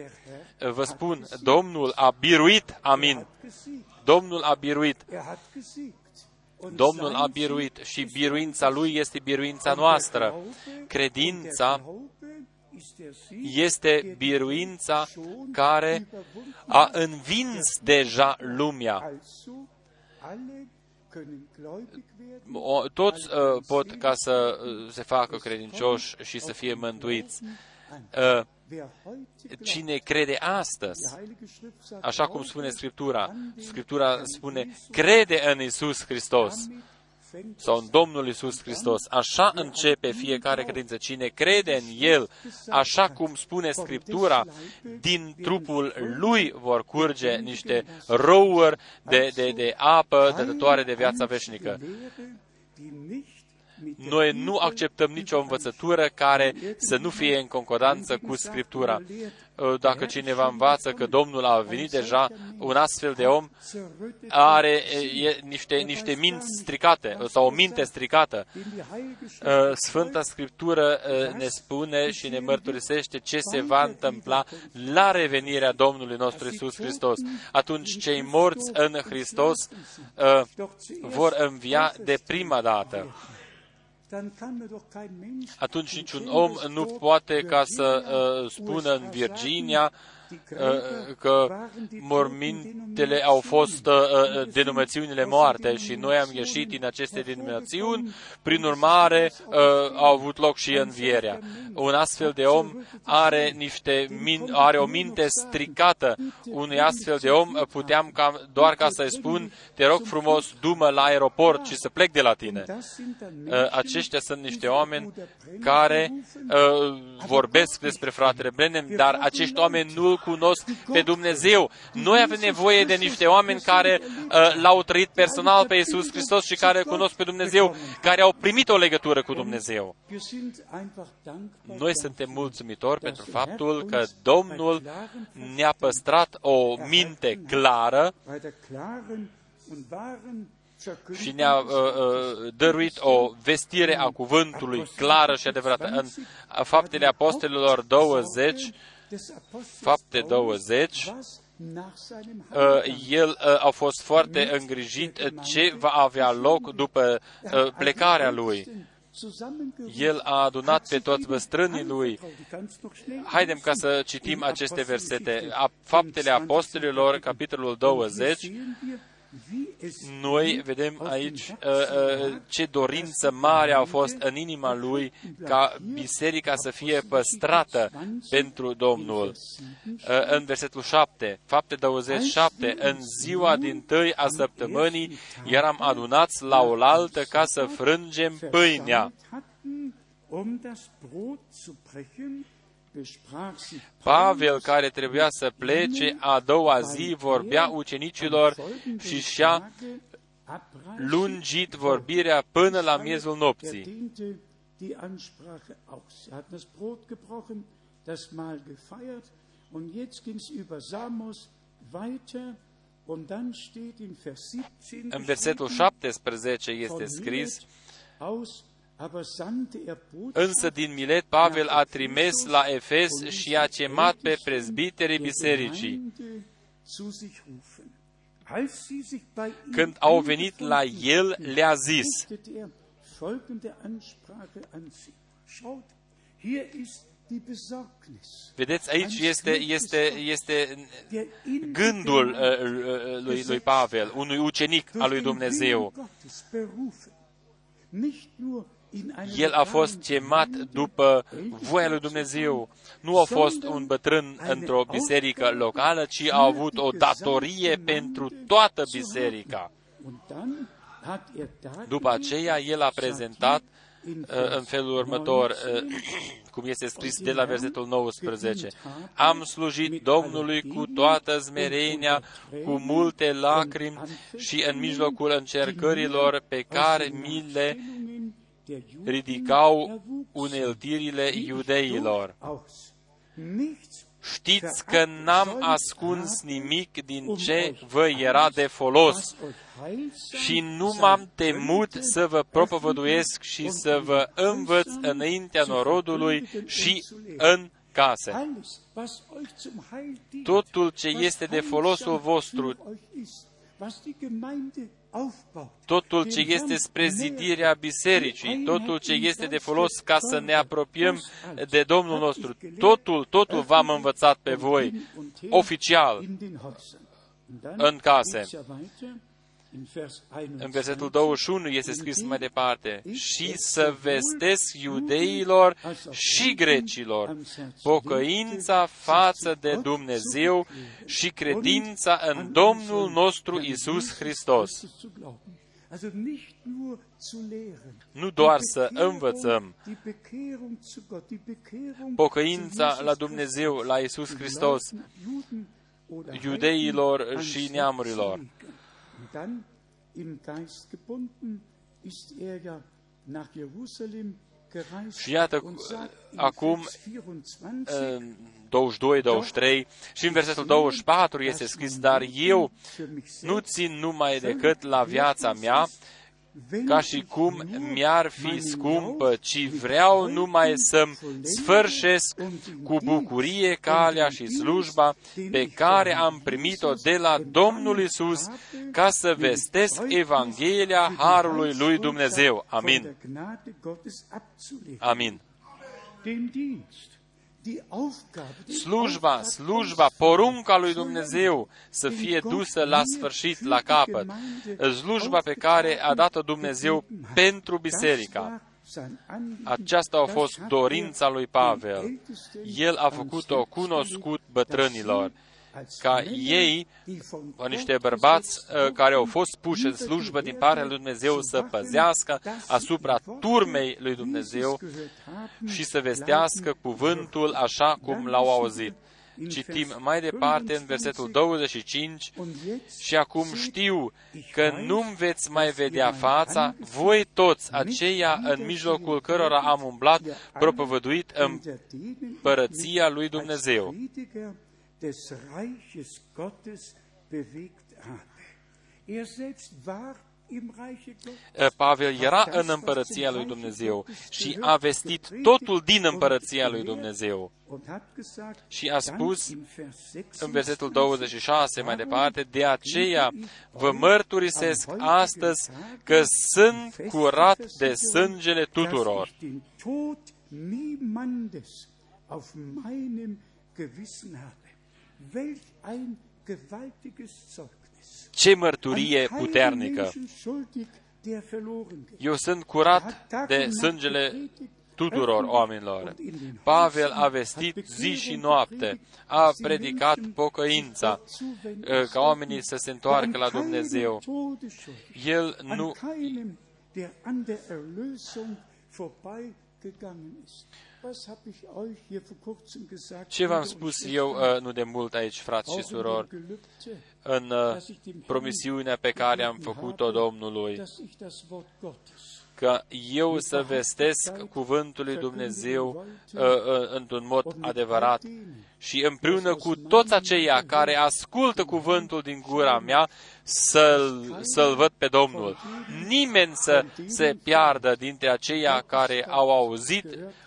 A: Vă spun, Domnul a biruit, amin. Domnul a biruit. Domnul a biruit și biruința Lui este biruința noastră. Credința este biruința care a învins deja lumea. Toți uh, pot ca să uh, se facă credincioși și să fie mântuiți. Uh, cine crede astăzi, așa cum spune Scriptura, Scriptura spune, crede în Isus Hristos sau în Domnul Isus Hristos. Așa începe fiecare credință. Cine crede în El, așa cum spune Scriptura, din trupul Lui vor curge niște rouri de, de, de apă dătătoare de viața veșnică. Noi nu acceptăm nicio învățătură care să nu fie în concordanță cu Scriptura. Uh, dacă cineva învață că Domnul a venit deja, un astfel de om are e, niște, niște minți stricate sau o minte stricată. Uh, Sfânta Scriptură uh, ne spune și ne mărturisește ce se va întâmpla la revenirea Domnului nostru Isus Hristos. Atunci cei morți în Hristos vor învia de prima dată atunci niciun om nu poate ca să uh, spună în Virginia Uh, că mormintele au fost uh, uh, denominațiunile moarte și noi am ieșit din aceste denominațiuni, prin urmare au avut loc și învierea. Un astfel de om are, niște, are o minte stricată. Unui astfel de om puteam ca, doar ca să-i spun, te rog frumos, dumă la aeroport și să plec de la tine. Aceștia sunt niște oameni care vorbesc despre fratele Brenem, dar acești oameni nu cunosc pe Dumnezeu. Noi avem nevoie de niște oameni care uh, l-au trăit personal pe Isus Hristos și care cunosc pe Dumnezeu, care au primit o legătură cu Dumnezeu. Noi suntem mulțumitori pentru faptul că Domnul ne-a păstrat o minte clară și ne-a uh, uh, dăruit o vestire a cuvântului clară și adevărată. În Faptele Apostolilor 20, Fapte 20, uh, el uh, a fost foarte îngrijit ce va avea loc după uh, plecarea lui. El a adunat pe toți băstrânii lui. Haidem ca să citim aceste versete. Faptele Apostolilor, capitolul 20, noi vedem aici uh, uh, ce dorință mare a fost în inima lui ca biserica să fie păstrată pentru Domnul. Uh, în versetul 7, fapte 27, în ziua din tâi a săptămânii eram adunați la oaltă ca să frângem pâinea. Pavel, care trebuia să plece a doua zi, vorbea ucenicilor și și-a lungit vorbirea până la miezul nopții. În versetul 17 este scris, Însă din Milet Pavel a trimis la Efes și a cemat pe prezbiterii bisericii. Când au venit la el, le-a zis, Vedeți, aici este, este, este gândul uh, uh, lui, lui Pavel, unui ucenic al lui Dumnezeu. El a fost chemat după voia lui Dumnezeu. Nu a fost un bătrân într-o biserică locală, ci a avut o datorie pentru toată biserica. După aceea, el a prezentat uh, în felul următor, uh, cum este scris de la versetul 19. Am slujit Domnului cu toată zmerenia, cu multe lacrimi și în mijlocul încercărilor pe care mi le ridicau uneltirile iudeilor. Știți că n-am ascuns nimic din ce vă era de folos și nu m-am temut să vă propovăduiesc și să vă învăț înaintea norodului și în case. Totul ce este de folosul vostru, totul ce este spre zidirea bisericii, totul ce este de folos ca să ne apropiem de Domnul nostru, totul, totul v-am învățat pe voi, oficial, în case. În versetul 21 este scris mai departe, și să vestesc iudeilor și grecilor pocăința față de Dumnezeu și credința în Domnul nostru Isus Hristos. Nu doar să învățăm. pocăința la Dumnezeu, la Isus Hristos, iudeilor și neamurilor, și iată, acum, 22-23 și în versetul 24 este scris, dar eu nu țin numai decât la viața mea, ca și cum mi-ar fi scumpă, ci vreau numai să-mi sfârșesc cu bucurie calea și slujba pe care am primit-o de la Domnul Isus ca să vestesc Evanghelia Harului lui Dumnezeu. Amin. Amin slujba, slujba, porunca lui Dumnezeu să fie dusă la sfârșit, la capăt. Slujba pe care a dat-o Dumnezeu pentru biserica. Aceasta a fost dorința lui Pavel. El a făcut-o cunoscut bătrânilor ca ei, niște bărbați uh, care au fost puși în slujbă din partea lui Dumnezeu, să păzească asupra turmei lui Dumnezeu și să vestească cuvântul așa cum l-au auzit. Citim mai departe în versetul 25 și acum știu că nu veți mai vedea fața, voi toți aceia în mijlocul cărora am umblat, propovăduit împărăția lui Dumnezeu. Er selbst war Pavel era în împărăția lui Dumnezeu și a vestit totul din împărăția lui Dumnezeu. Și a spus în versetul 26 mai departe, de aceea vă mărturisesc astăzi că sunt curat de sângele tuturor. Welch ein gewaltiges Zeugnis. Ce mărturie puternică! Eu sunt curat de sângele tuturor oamenilor. Pavel a vestit zi și noapte, a predicat pocăința, ă, ca oamenii să se întoarcă la Dumnezeu. El nu ce v-am spus eu uh, nu de mult aici, frați și surori, în uh, promisiunea pe care am făcut-o Domnului, că eu să vestesc cuvântul lui Dumnezeu uh, uh, într-un mod adevărat și împreună cu toți aceia care ascultă cuvântul din gura mea, să-l, să-l văd pe Domnul. Nimeni să se piardă dintre aceia care au auzit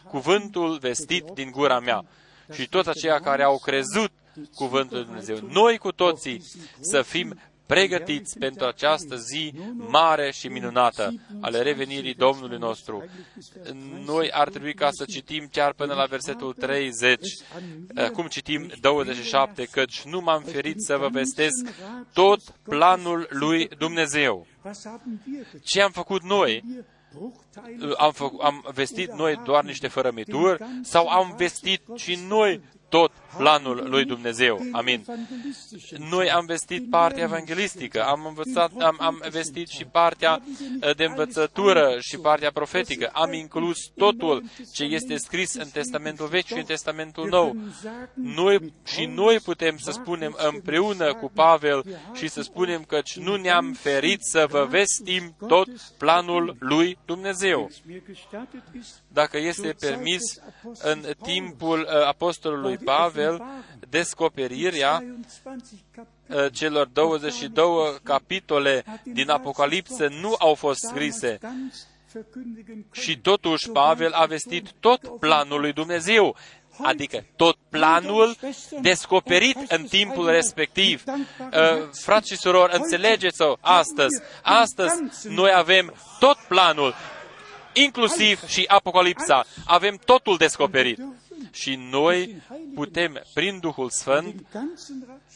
A: cuvântul vestit din gura mea și toți aceia care au crezut cuvântul lui Dumnezeu. Noi cu toții să fim pregătiți pentru această zi mare și minunată ale revenirii Domnului nostru. Noi ar trebui ca să citim chiar până la versetul 30, cum citim 27, căci nu m-am ferit să vă vestesc tot planul lui Dumnezeu. Ce am făcut noi? Am, fă, am vestit noi doar niște fărămituri sau am vestit și noi tot planul lui Dumnezeu. Amin. Noi am vestit partea evanghelistică, am, învățat, am, am vestit și partea uh, de învățătură și partea profetică. Am inclus totul ce este scris în Testamentul Vechi și în Testamentul Nou. Noi și noi putem să spunem împreună cu Pavel și să spunem că nu ne-am ferit să vă vestim tot planul lui Dumnezeu. Dacă este permis, în timpul uh, apostolului Pavel, descoperirea uh, celor 22 capitole din Apocalipsă nu au fost scrise. Și totuși Pavel a vestit tot planul lui Dumnezeu, adică tot planul descoperit în timpul respectiv. Uh, frați și surori, înțelegeți-o astăzi. Astăzi noi avem tot planul, inclusiv și Apocalipsa. Avem totul descoperit și noi putem, prin Duhul Sfânt,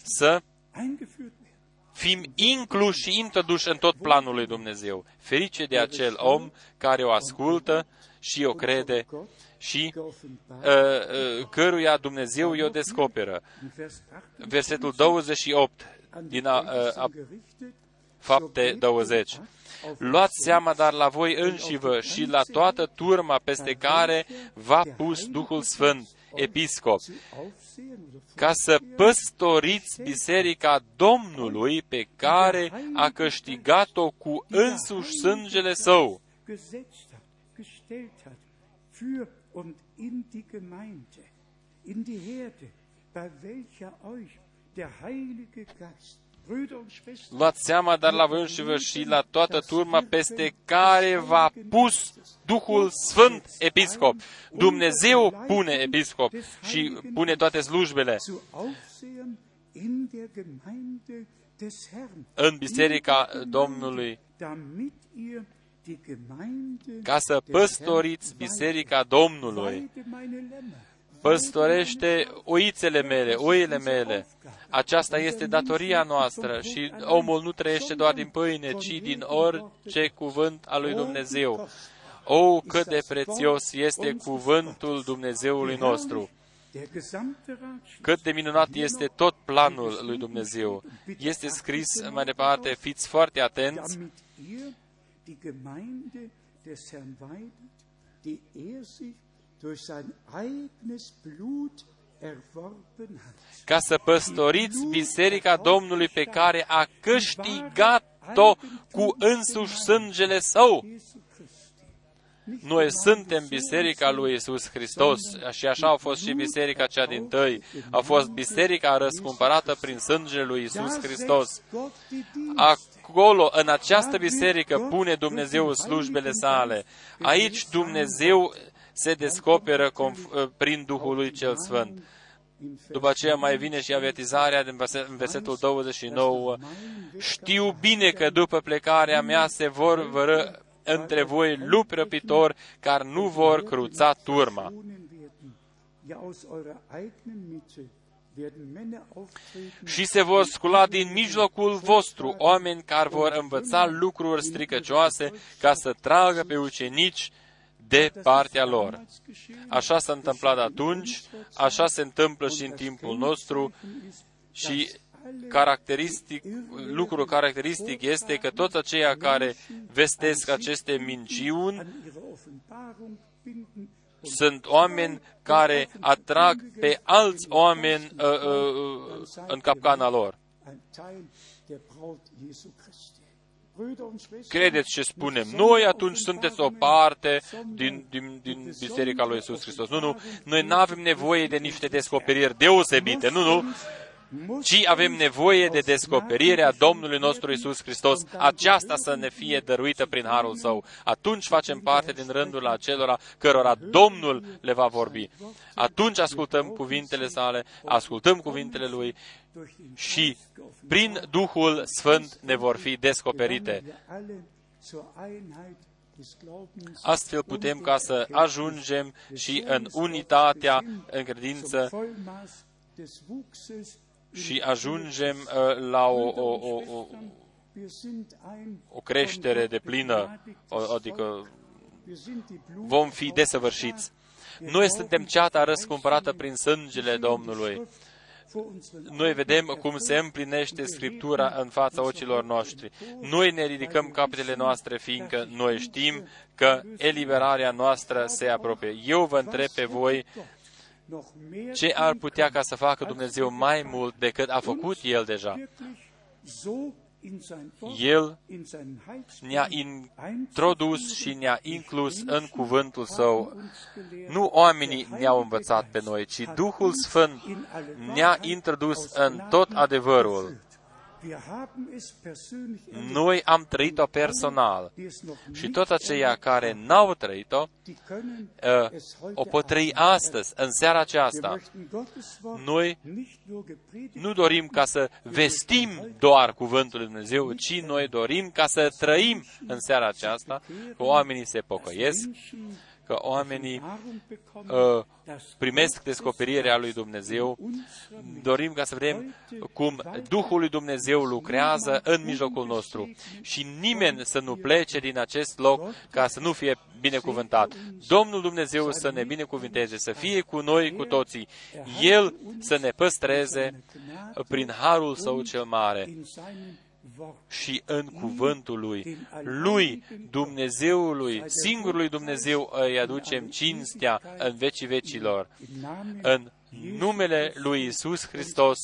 A: să fim incluși și introduși în tot planul lui Dumnezeu. Ferice de acel om care o ascultă și o crede și uh, uh, căruia Dumnezeu i-o descoperă. Versetul 28 din a, uh, a, fapte 20. Luați seama dar la voi înșivă și la toată turma peste care v-a pus Duhul Sfânt, episcop, ca să păstoriți biserica Domnului pe care a câștigat-o cu însuși sângele său. in die Herde, bei welcher euch der Heilige Geist Luați seama, dar la voi și vă și la toată turma peste care v-a pus Duhul Sfânt Episcop. Dumnezeu pune Episcop și pune toate slujbele. În Biserica Domnului. Ca să păstoriți Biserica Domnului păstorește oițele mele, oile mele. Aceasta este datoria noastră și omul nu trăiește doar din pâine, ci din orice cuvânt al lui Dumnezeu. O, cât de prețios este cuvântul Dumnezeului nostru! Cât de minunat este tot planul lui Dumnezeu. Este scris mai departe, fiți foarte atenți, erworben hat.
B: Ca să păstoriți biserica Domnului pe care a câștigat-o cu însuși sângele său.
A: Jesu Christi.
B: Noi suntem biserica lui Isus Hristos și așa a fost și biserica cea din tăi. A fost biserica răscumpărată prin sângele lui Isus Hristos.
A: Gott die Dienst.
B: Acolo, în această biserică, pune Dumnezeu slujbele sale. Aici Dumnezeu se descoperă conf- prin Duhul lui cel Sfânt. După aceea mai vine și avertizarea din verse- în versetul 29. Știu bine că după plecarea mea se vor vără între voi lupi răpitori care nu vor cruța turma.
A: Wohnen werden. Ja, aus eurer eigenen Mitte werden Männer auftreten,
B: Și se vor scula din mijlocul vostru oameni care vor învăța lucruri stricăcioase ca să tragă pe ucenici de partea lor. Așa s-a întâmplat atunci, așa se întâmplă și în timpul nostru și caracteristic, lucru caracteristic este că toți aceia care vestesc aceste minciuni
A: an ihre Offenbarung binden
B: sunt oameni care atrag pe alți oameni uh, uh, uh, în capcana lor. Credeți ce spunem noi, atunci sunteți o parte din, din, din Biserica lui Isus Hristos. Nu, nu, noi nu avem nevoie de niște descoperiri deosebite, nu, nu, ci avem nevoie de descoperirea Domnului nostru Isus Hristos, aceasta să ne fie dăruită prin Harul Său. Atunci facem parte din rândul acelora cărora Domnul le va vorbi. Atunci ascultăm cuvintele sale, ascultăm cuvintele Lui
A: durch den
B: și prin Duhul Sfânt ne vor fi descoperite.
A: wir alle zur Einheit des Glaubens
B: Astfel putem ca să ajungem și în unitatea în credință
A: zum Vollmaß des Wuchses in
B: și ajungem uh, la o, o, o, o,
A: Wir sind ein
B: o creștere de plină, o- adică
A: Wir sind die Blut
B: vom fi desăvârșiți. Noi suntem ceata răscumpărată prin sângele Domnului.
A: Vor unseren
B: Noi vedem cum se împlinește Scriptura în fața ochilor noștri. Noi ne ridicăm capetele noastre, fiindcă noi știm că eliberarea noastră se apropie. Eu vă întreb pe voi
A: noch mehr
B: ce ar putea ca să facă Dumnezeu mai mult decât a făcut El deja.
A: Wirklich so in sein Wort,
B: El
A: in seinen
B: ne-a
A: Heilsplan
B: introdus și ne-a inclus în cuvântul Său. Nu oamenii ne-au învățat pe noi, ci Duhul Sfânt ne-a introdus în tot adevărul. Noi am trăit-o personal.
A: Die es noch
B: și
A: nicht
B: toți aceia care n-au trăit-o,
A: die können
B: uh,
A: es heute
B: o pot trăi
A: Abend
B: astăzi, în seara
A: Wir
B: aceasta.
A: möchten Gottes Wort
B: Noi
A: nicht nur gepredigt
B: nu dorim ca să vestim doar cuvântul lui Dumnezeu, ci noi dorim ca să trăim în seara aceasta, că oamenii se pocăiesc,
A: Menschen
B: că oamenii
A: Nahrung bekommen,
B: uh, primesc descoperirea lui Dumnezeu. Dorim ca să vedem cum Duhul lui Dumnezeu lucrează în mijlocul nostru și nimeni să nu plece din acest loc ca să nu fie binecuvântat. Domnul Dumnezeu să ne binecuvinteze, să fie cu noi cu toții. El să ne păstreze prin harul său cel mare
A: in seinem Wort
B: și în cuvântul lui. Lui, Dumnezeului, singurului Dumnezeu îi aducem cinstea în vecii vecilor.
A: im Namen
B: În numele lui Isus Hristos,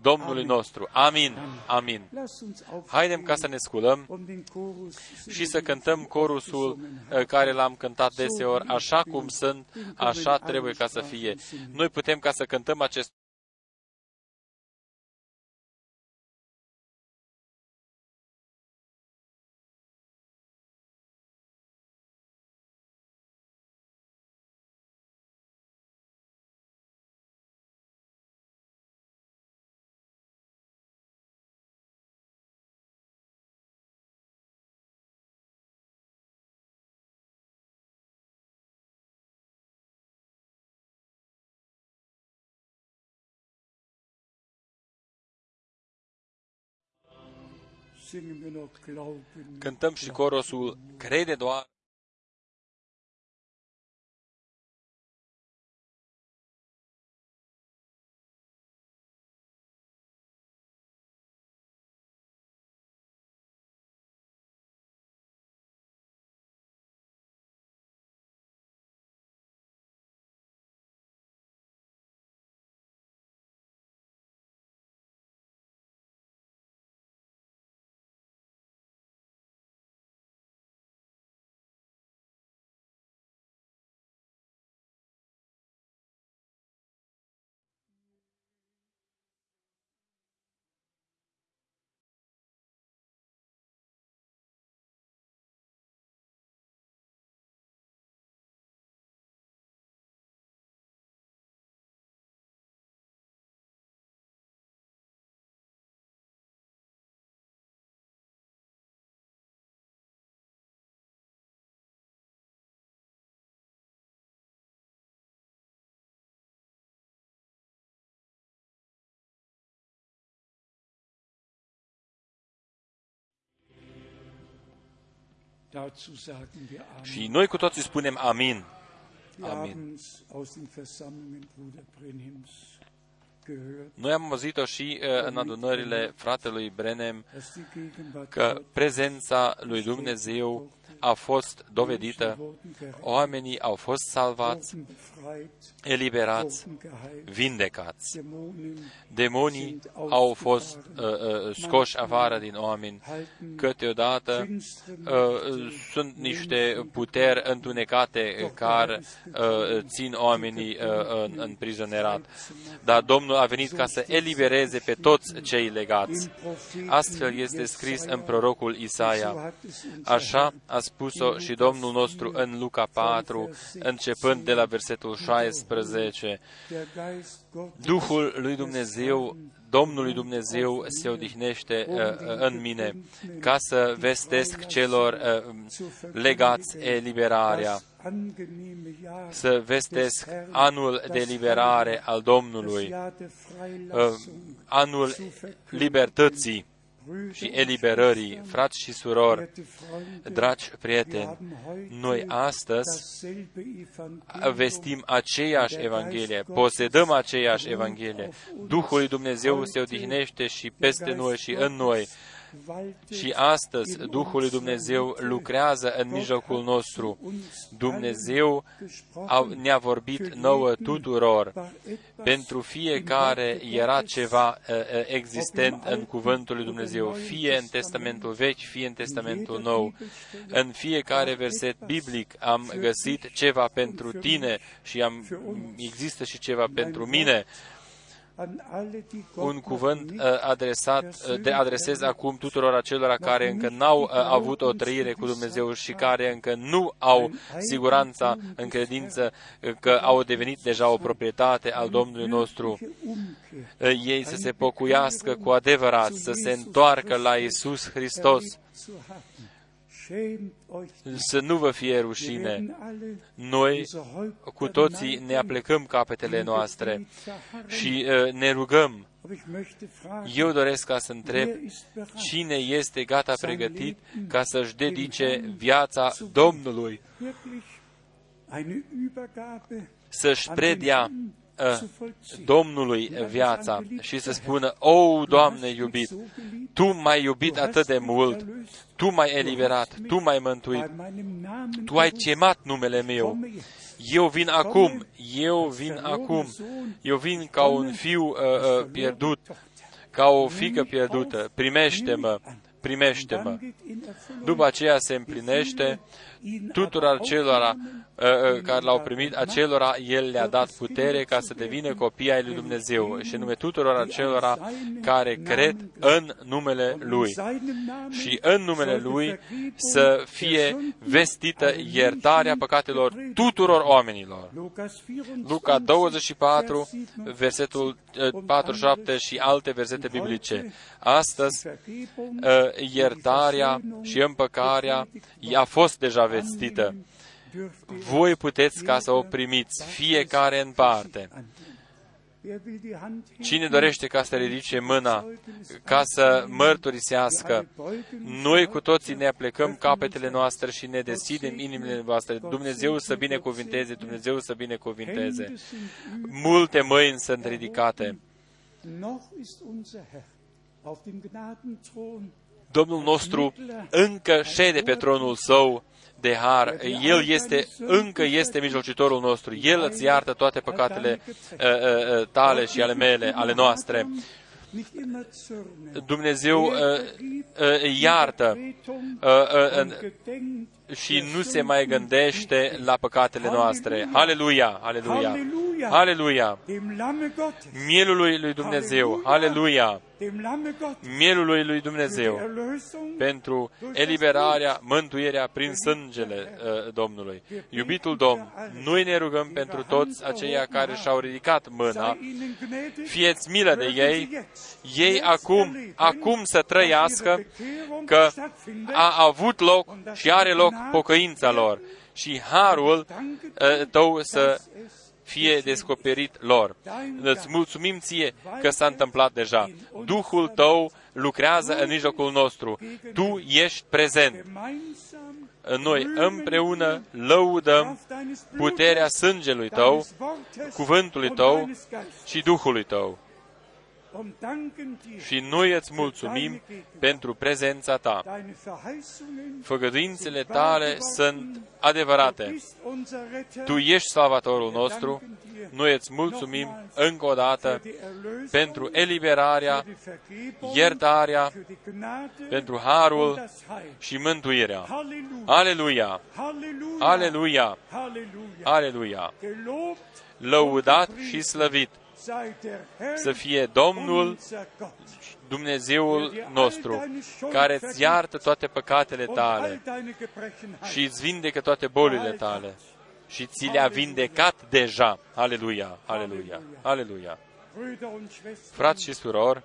B: Domnului nostru. Amin. Amin.
A: Lass uns auf
B: Haidem ca să ne sculăm
A: und den Chorus
B: și să cântăm corusul eh, care l-am cântat deseori, așa cum sunt, așa trebuie ca să fie. Noi putem ca să cântăm acest cântăm și corusul Crede doar
A: Și noi cu toții spunem amin.
B: Wir
A: Noi am auzit-o și uh, în adunările fratelui Brenem
B: dass die Gegenwart
A: că prezența lui Dumnezeu a fost dovedită,
B: wurden gerettet,
A: oamenii au fost salvați,
B: wurden befreit,
A: eliberați,
B: wurden geheilt,
A: vindecați.
B: Dämonen
A: Demonii au fost uh, uh, scoși afară din oameni.
B: halten
A: Câteodată
B: finstere
A: uh, sunt niște puteri întunecate care uh, țin oamenii uh, în, în prizonerat. Dar Domnul a venit ca să elibereze pe toți cei legați. Astfel este scris în prorocul Isaia. Așa a spus-o și Domnul nostru în Luca 4, începând de la versetul 16. Duhul lui Dumnezeu, Domnului Dumnezeu se odihnește uh, uh, în mine ca să vestesc celor uh, legați eliberarea, să vestesc anul de liberare al Domnului, uh, anul libertății și eliberării. Frați și surori, dragi prieteni, noi astăzi vestim aceeași Evanghelie, posedăm aceeași Evanghelie. Duhul lui Dumnezeu se odihnește și peste noi și în noi. Și astăzi Duhul lui Dumnezeu lucrează în mijlocul nostru. Dumnezeu a, ne-a vorbit nouă tuturor. Pentru fiecare era ceva uh, uh, existent în Cuvântul lui Dumnezeu, fie în Testamentul Vechi, fie în Testamentul Nou. În fiecare verset biblic am găsit ceva pentru tine și am, există și ceva pentru mine un cuvânt uh, adresat, uh, de adresez acum tuturor acelora care încă n-au uh, avut o trăire cu Dumnezeu și care încă nu au siguranța în credință că au devenit deja o proprietate al Domnului nostru. Ei să se pocuiască cu adevărat, să se întoarcă la Isus Hristos să nu vă fie rușine. Noi cu toții ne aplecăm capetele noastre și uh, ne rugăm. Eu doresc ca să întreb cine este gata pregătit ca să-și dedice viața Domnului, să-și predea uh, Domnului viața și să spună, O, Doamne iubit, Tu m-ai iubit atât de mult, Tu m-ai eliberat, Tu m-ai mântuit, Tu ai chemat numele meu, eu vin acum, eu vin acum, eu vin ca un fiu uh, uh, pierdut, ca o fică pierdută, primește-mă, primește-mă. După aceea se împlinește tuturor celor care l-au primit, acelora El le-a dat putere ca să devină copii ai lui Dumnezeu și nume tuturor acelora care cred în numele Lui. Și în numele Lui să fie vestită iertarea păcatelor tuturor oamenilor. Luca 24, versetul 47 și alte versete biblice. Astăzi, iertarea și împăcarea a fost deja vestită. Voi puteți ca să o primiți, fiecare în parte. Cine dorește ca să ridice mâna, ca să mărturisească, noi cu toții ne aplecăm capetele noastre și ne deschidem inimile noastre. Dumnezeu să binecuvinteze, Dumnezeu să binecuvinteze. Multe mâini sunt ridicate. Domnul nostru încă șede pe tronul său de har. El este, încă este mijlocitorul nostru. El îți iartă toate păcatele uh, uh, tale și ale mele, ale noastre. Dumnezeu uh, uh, iartă uh, uh, și nu se mai gândește la păcatele noastre. Aleluia, aleluia, aleluia. Mielului lui Dumnezeu, aleluia. Mielului lui Dumnezeu. Pentru eliberarea, mântuirea prin sângele uh, Domnului. Iubitul Domn, noi ne rugăm pentru toți aceia care și-au ridicat mâna, fieți milă de ei, ei acum, acum să trăiască că a avut loc și are loc pocăința lor. Și harul uh, tău să fie descoperit lor. Îți mulțumim ție că s-a întâmplat deja. Duhul tău lucrează în mijlocul nostru. Tu ești prezent. noi împreună lăudăm puterea sângelui tău, cuvântului tău și Duhului tău. Și noi îți mulțumim pentru prezența ta. Făgăduințele tale sunt adevărate. Tu ești salvatorul nostru. Noi îți mulțumim încă o dată pentru eliberarea, iertarea, pentru harul și mântuirea. Aleluia! Aleluia! Aleluia! Lăudat și slăvit să fie Domnul Dumnezeul nostru, care îți iartă toate păcatele tale și îți vindecă toate bolile tale și ți le-a vindecat deja. Aleluia, aleluia, aleluia. Frați și surori,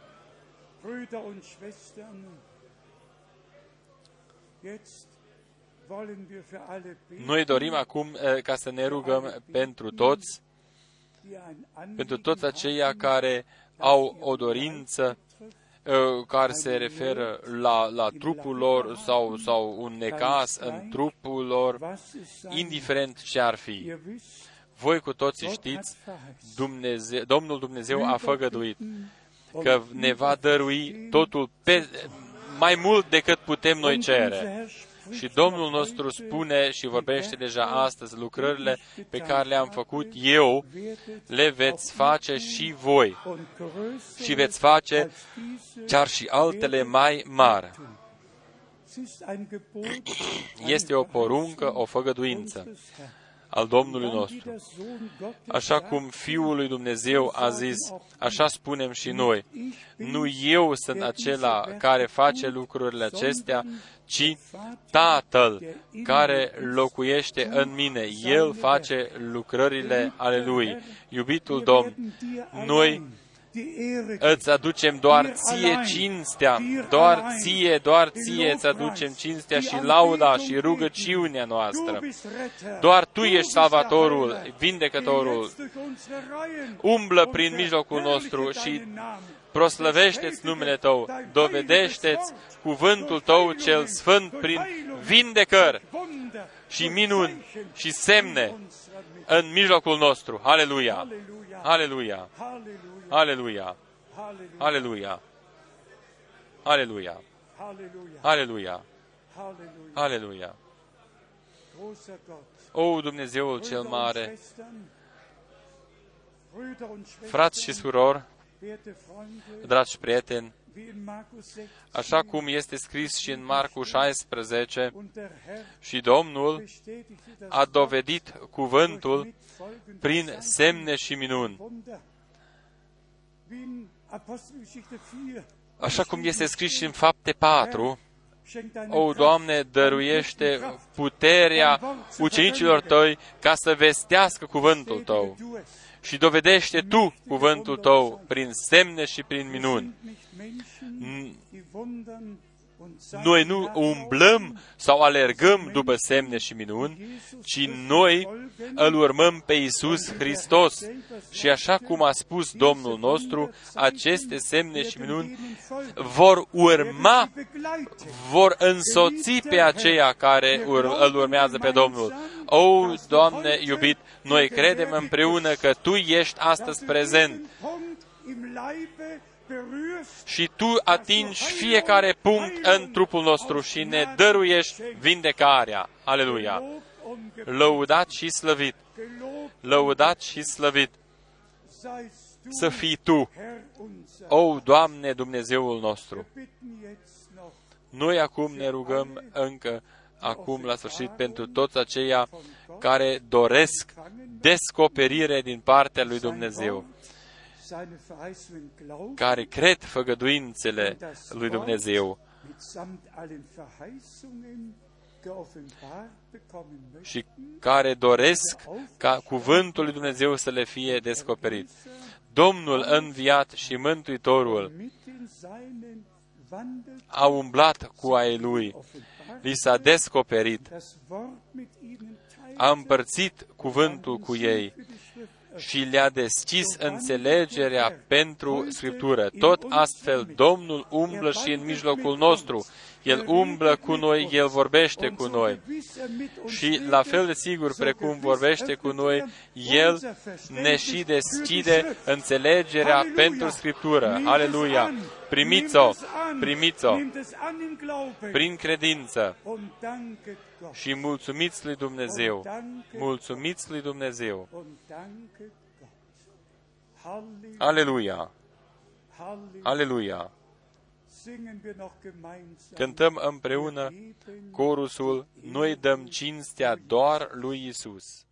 A: noi dorim acum eh, ca să ne rugăm pentru toți pentru toți aceia care au o dorință uh, care se referă la, la trupul lor sau, sau un necas în trupul lor, indiferent ce ar fi. Voi cu toții știți, Dumnezeu, Domnul Dumnezeu a făgăduit că ne va dărui totul pe, mai mult decât putem noi cere. Și Domnul nostru spune și vorbește deja astăzi lucrările pe care le-am făcut eu, le veți face și voi. Și veți face chiar și altele mai mari. Este o poruncă, o făgăduință al Domnului nostru. Așa cum Fiul lui Dumnezeu a zis, așa spunem și noi. Nu eu sunt acela care face lucrurile acestea, ci Tatăl care locuiește în mine. El face lucrările ale Lui. Iubitul Domn, noi îți aducem doar ție cinstea, doar ție, doar ție îți aducem cinstea și lauda și rugăciunea noastră. Doar Tu ești salvatorul, vindecătorul. Umblă prin mijlocul nostru și proslăvește-ți numele Tău, dovedește-ți cuvântul Tău cel sfânt prin vindecări și minuni și semne în mijlocul nostru. Aleluia! Aleluia! Aleluia! Aleluia! Aleluia! Aleluia! Aleluia! O, Dumnezeul cel mare, frați și surori, dragi prieteni, așa cum este scris și în Marcu 16, și Domnul a dovedit cuvântul prin semne și minuni. Așa cum este scris și în Fapte 4, o, Doamne, dăruiește puterea ucenicilor Tăi ca să vestească cuvântul Tău. Și dovedește Tu cuvântul Tău prin semne și prin minuni. Noi nu umblăm sau alergăm după semne și minuni, ci noi îl urmăm pe Isus Hristos. Și așa cum a spus Domnul nostru, aceste semne și minuni vor urma, vor însoți pe aceia care îl urmează pe Domnul. O, Doamne iubit, noi credem împreună că Tu ești astăzi prezent și Tu atingi fiecare punct în trupul nostru și ne dăruiești vindecarea. Aleluia! Lăudat și slăvit! Lăudat și slăvit! Să fii Tu, o Doamne Dumnezeul nostru! Noi acum ne rugăm încă acum la sfârșit pentru toți aceia care doresc descoperire din partea lui Dumnezeu, care cred făgăduințele lui Dumnezeu. și care doresc ca cuvântul lui Dumnezeu să le fie descoperit. Domnul înviat și Mântuitorul a umblat cu ai lui, li s-a descoperit, a împărțit cuvântul cu ei și le-a deschis înțelegerea pentru Scriptură. Tot astfel, Domnul umblă și în mijlocul nostru. El umblă cu noi, El vorbește cu noi. Și la fel de sigur precum vorbește cu noi, El ne și deschide înțelegerea pentru Scriptură. Aleluia! Primiți-o! Primiți-o! Prin credință! Și mulțumiți lui Dumnezeu! Mulțumiți lui Dumnezeu! Aleluia! Aleluia! Cântăm împreună corusul Noi dăm cinstea doar lui Isus.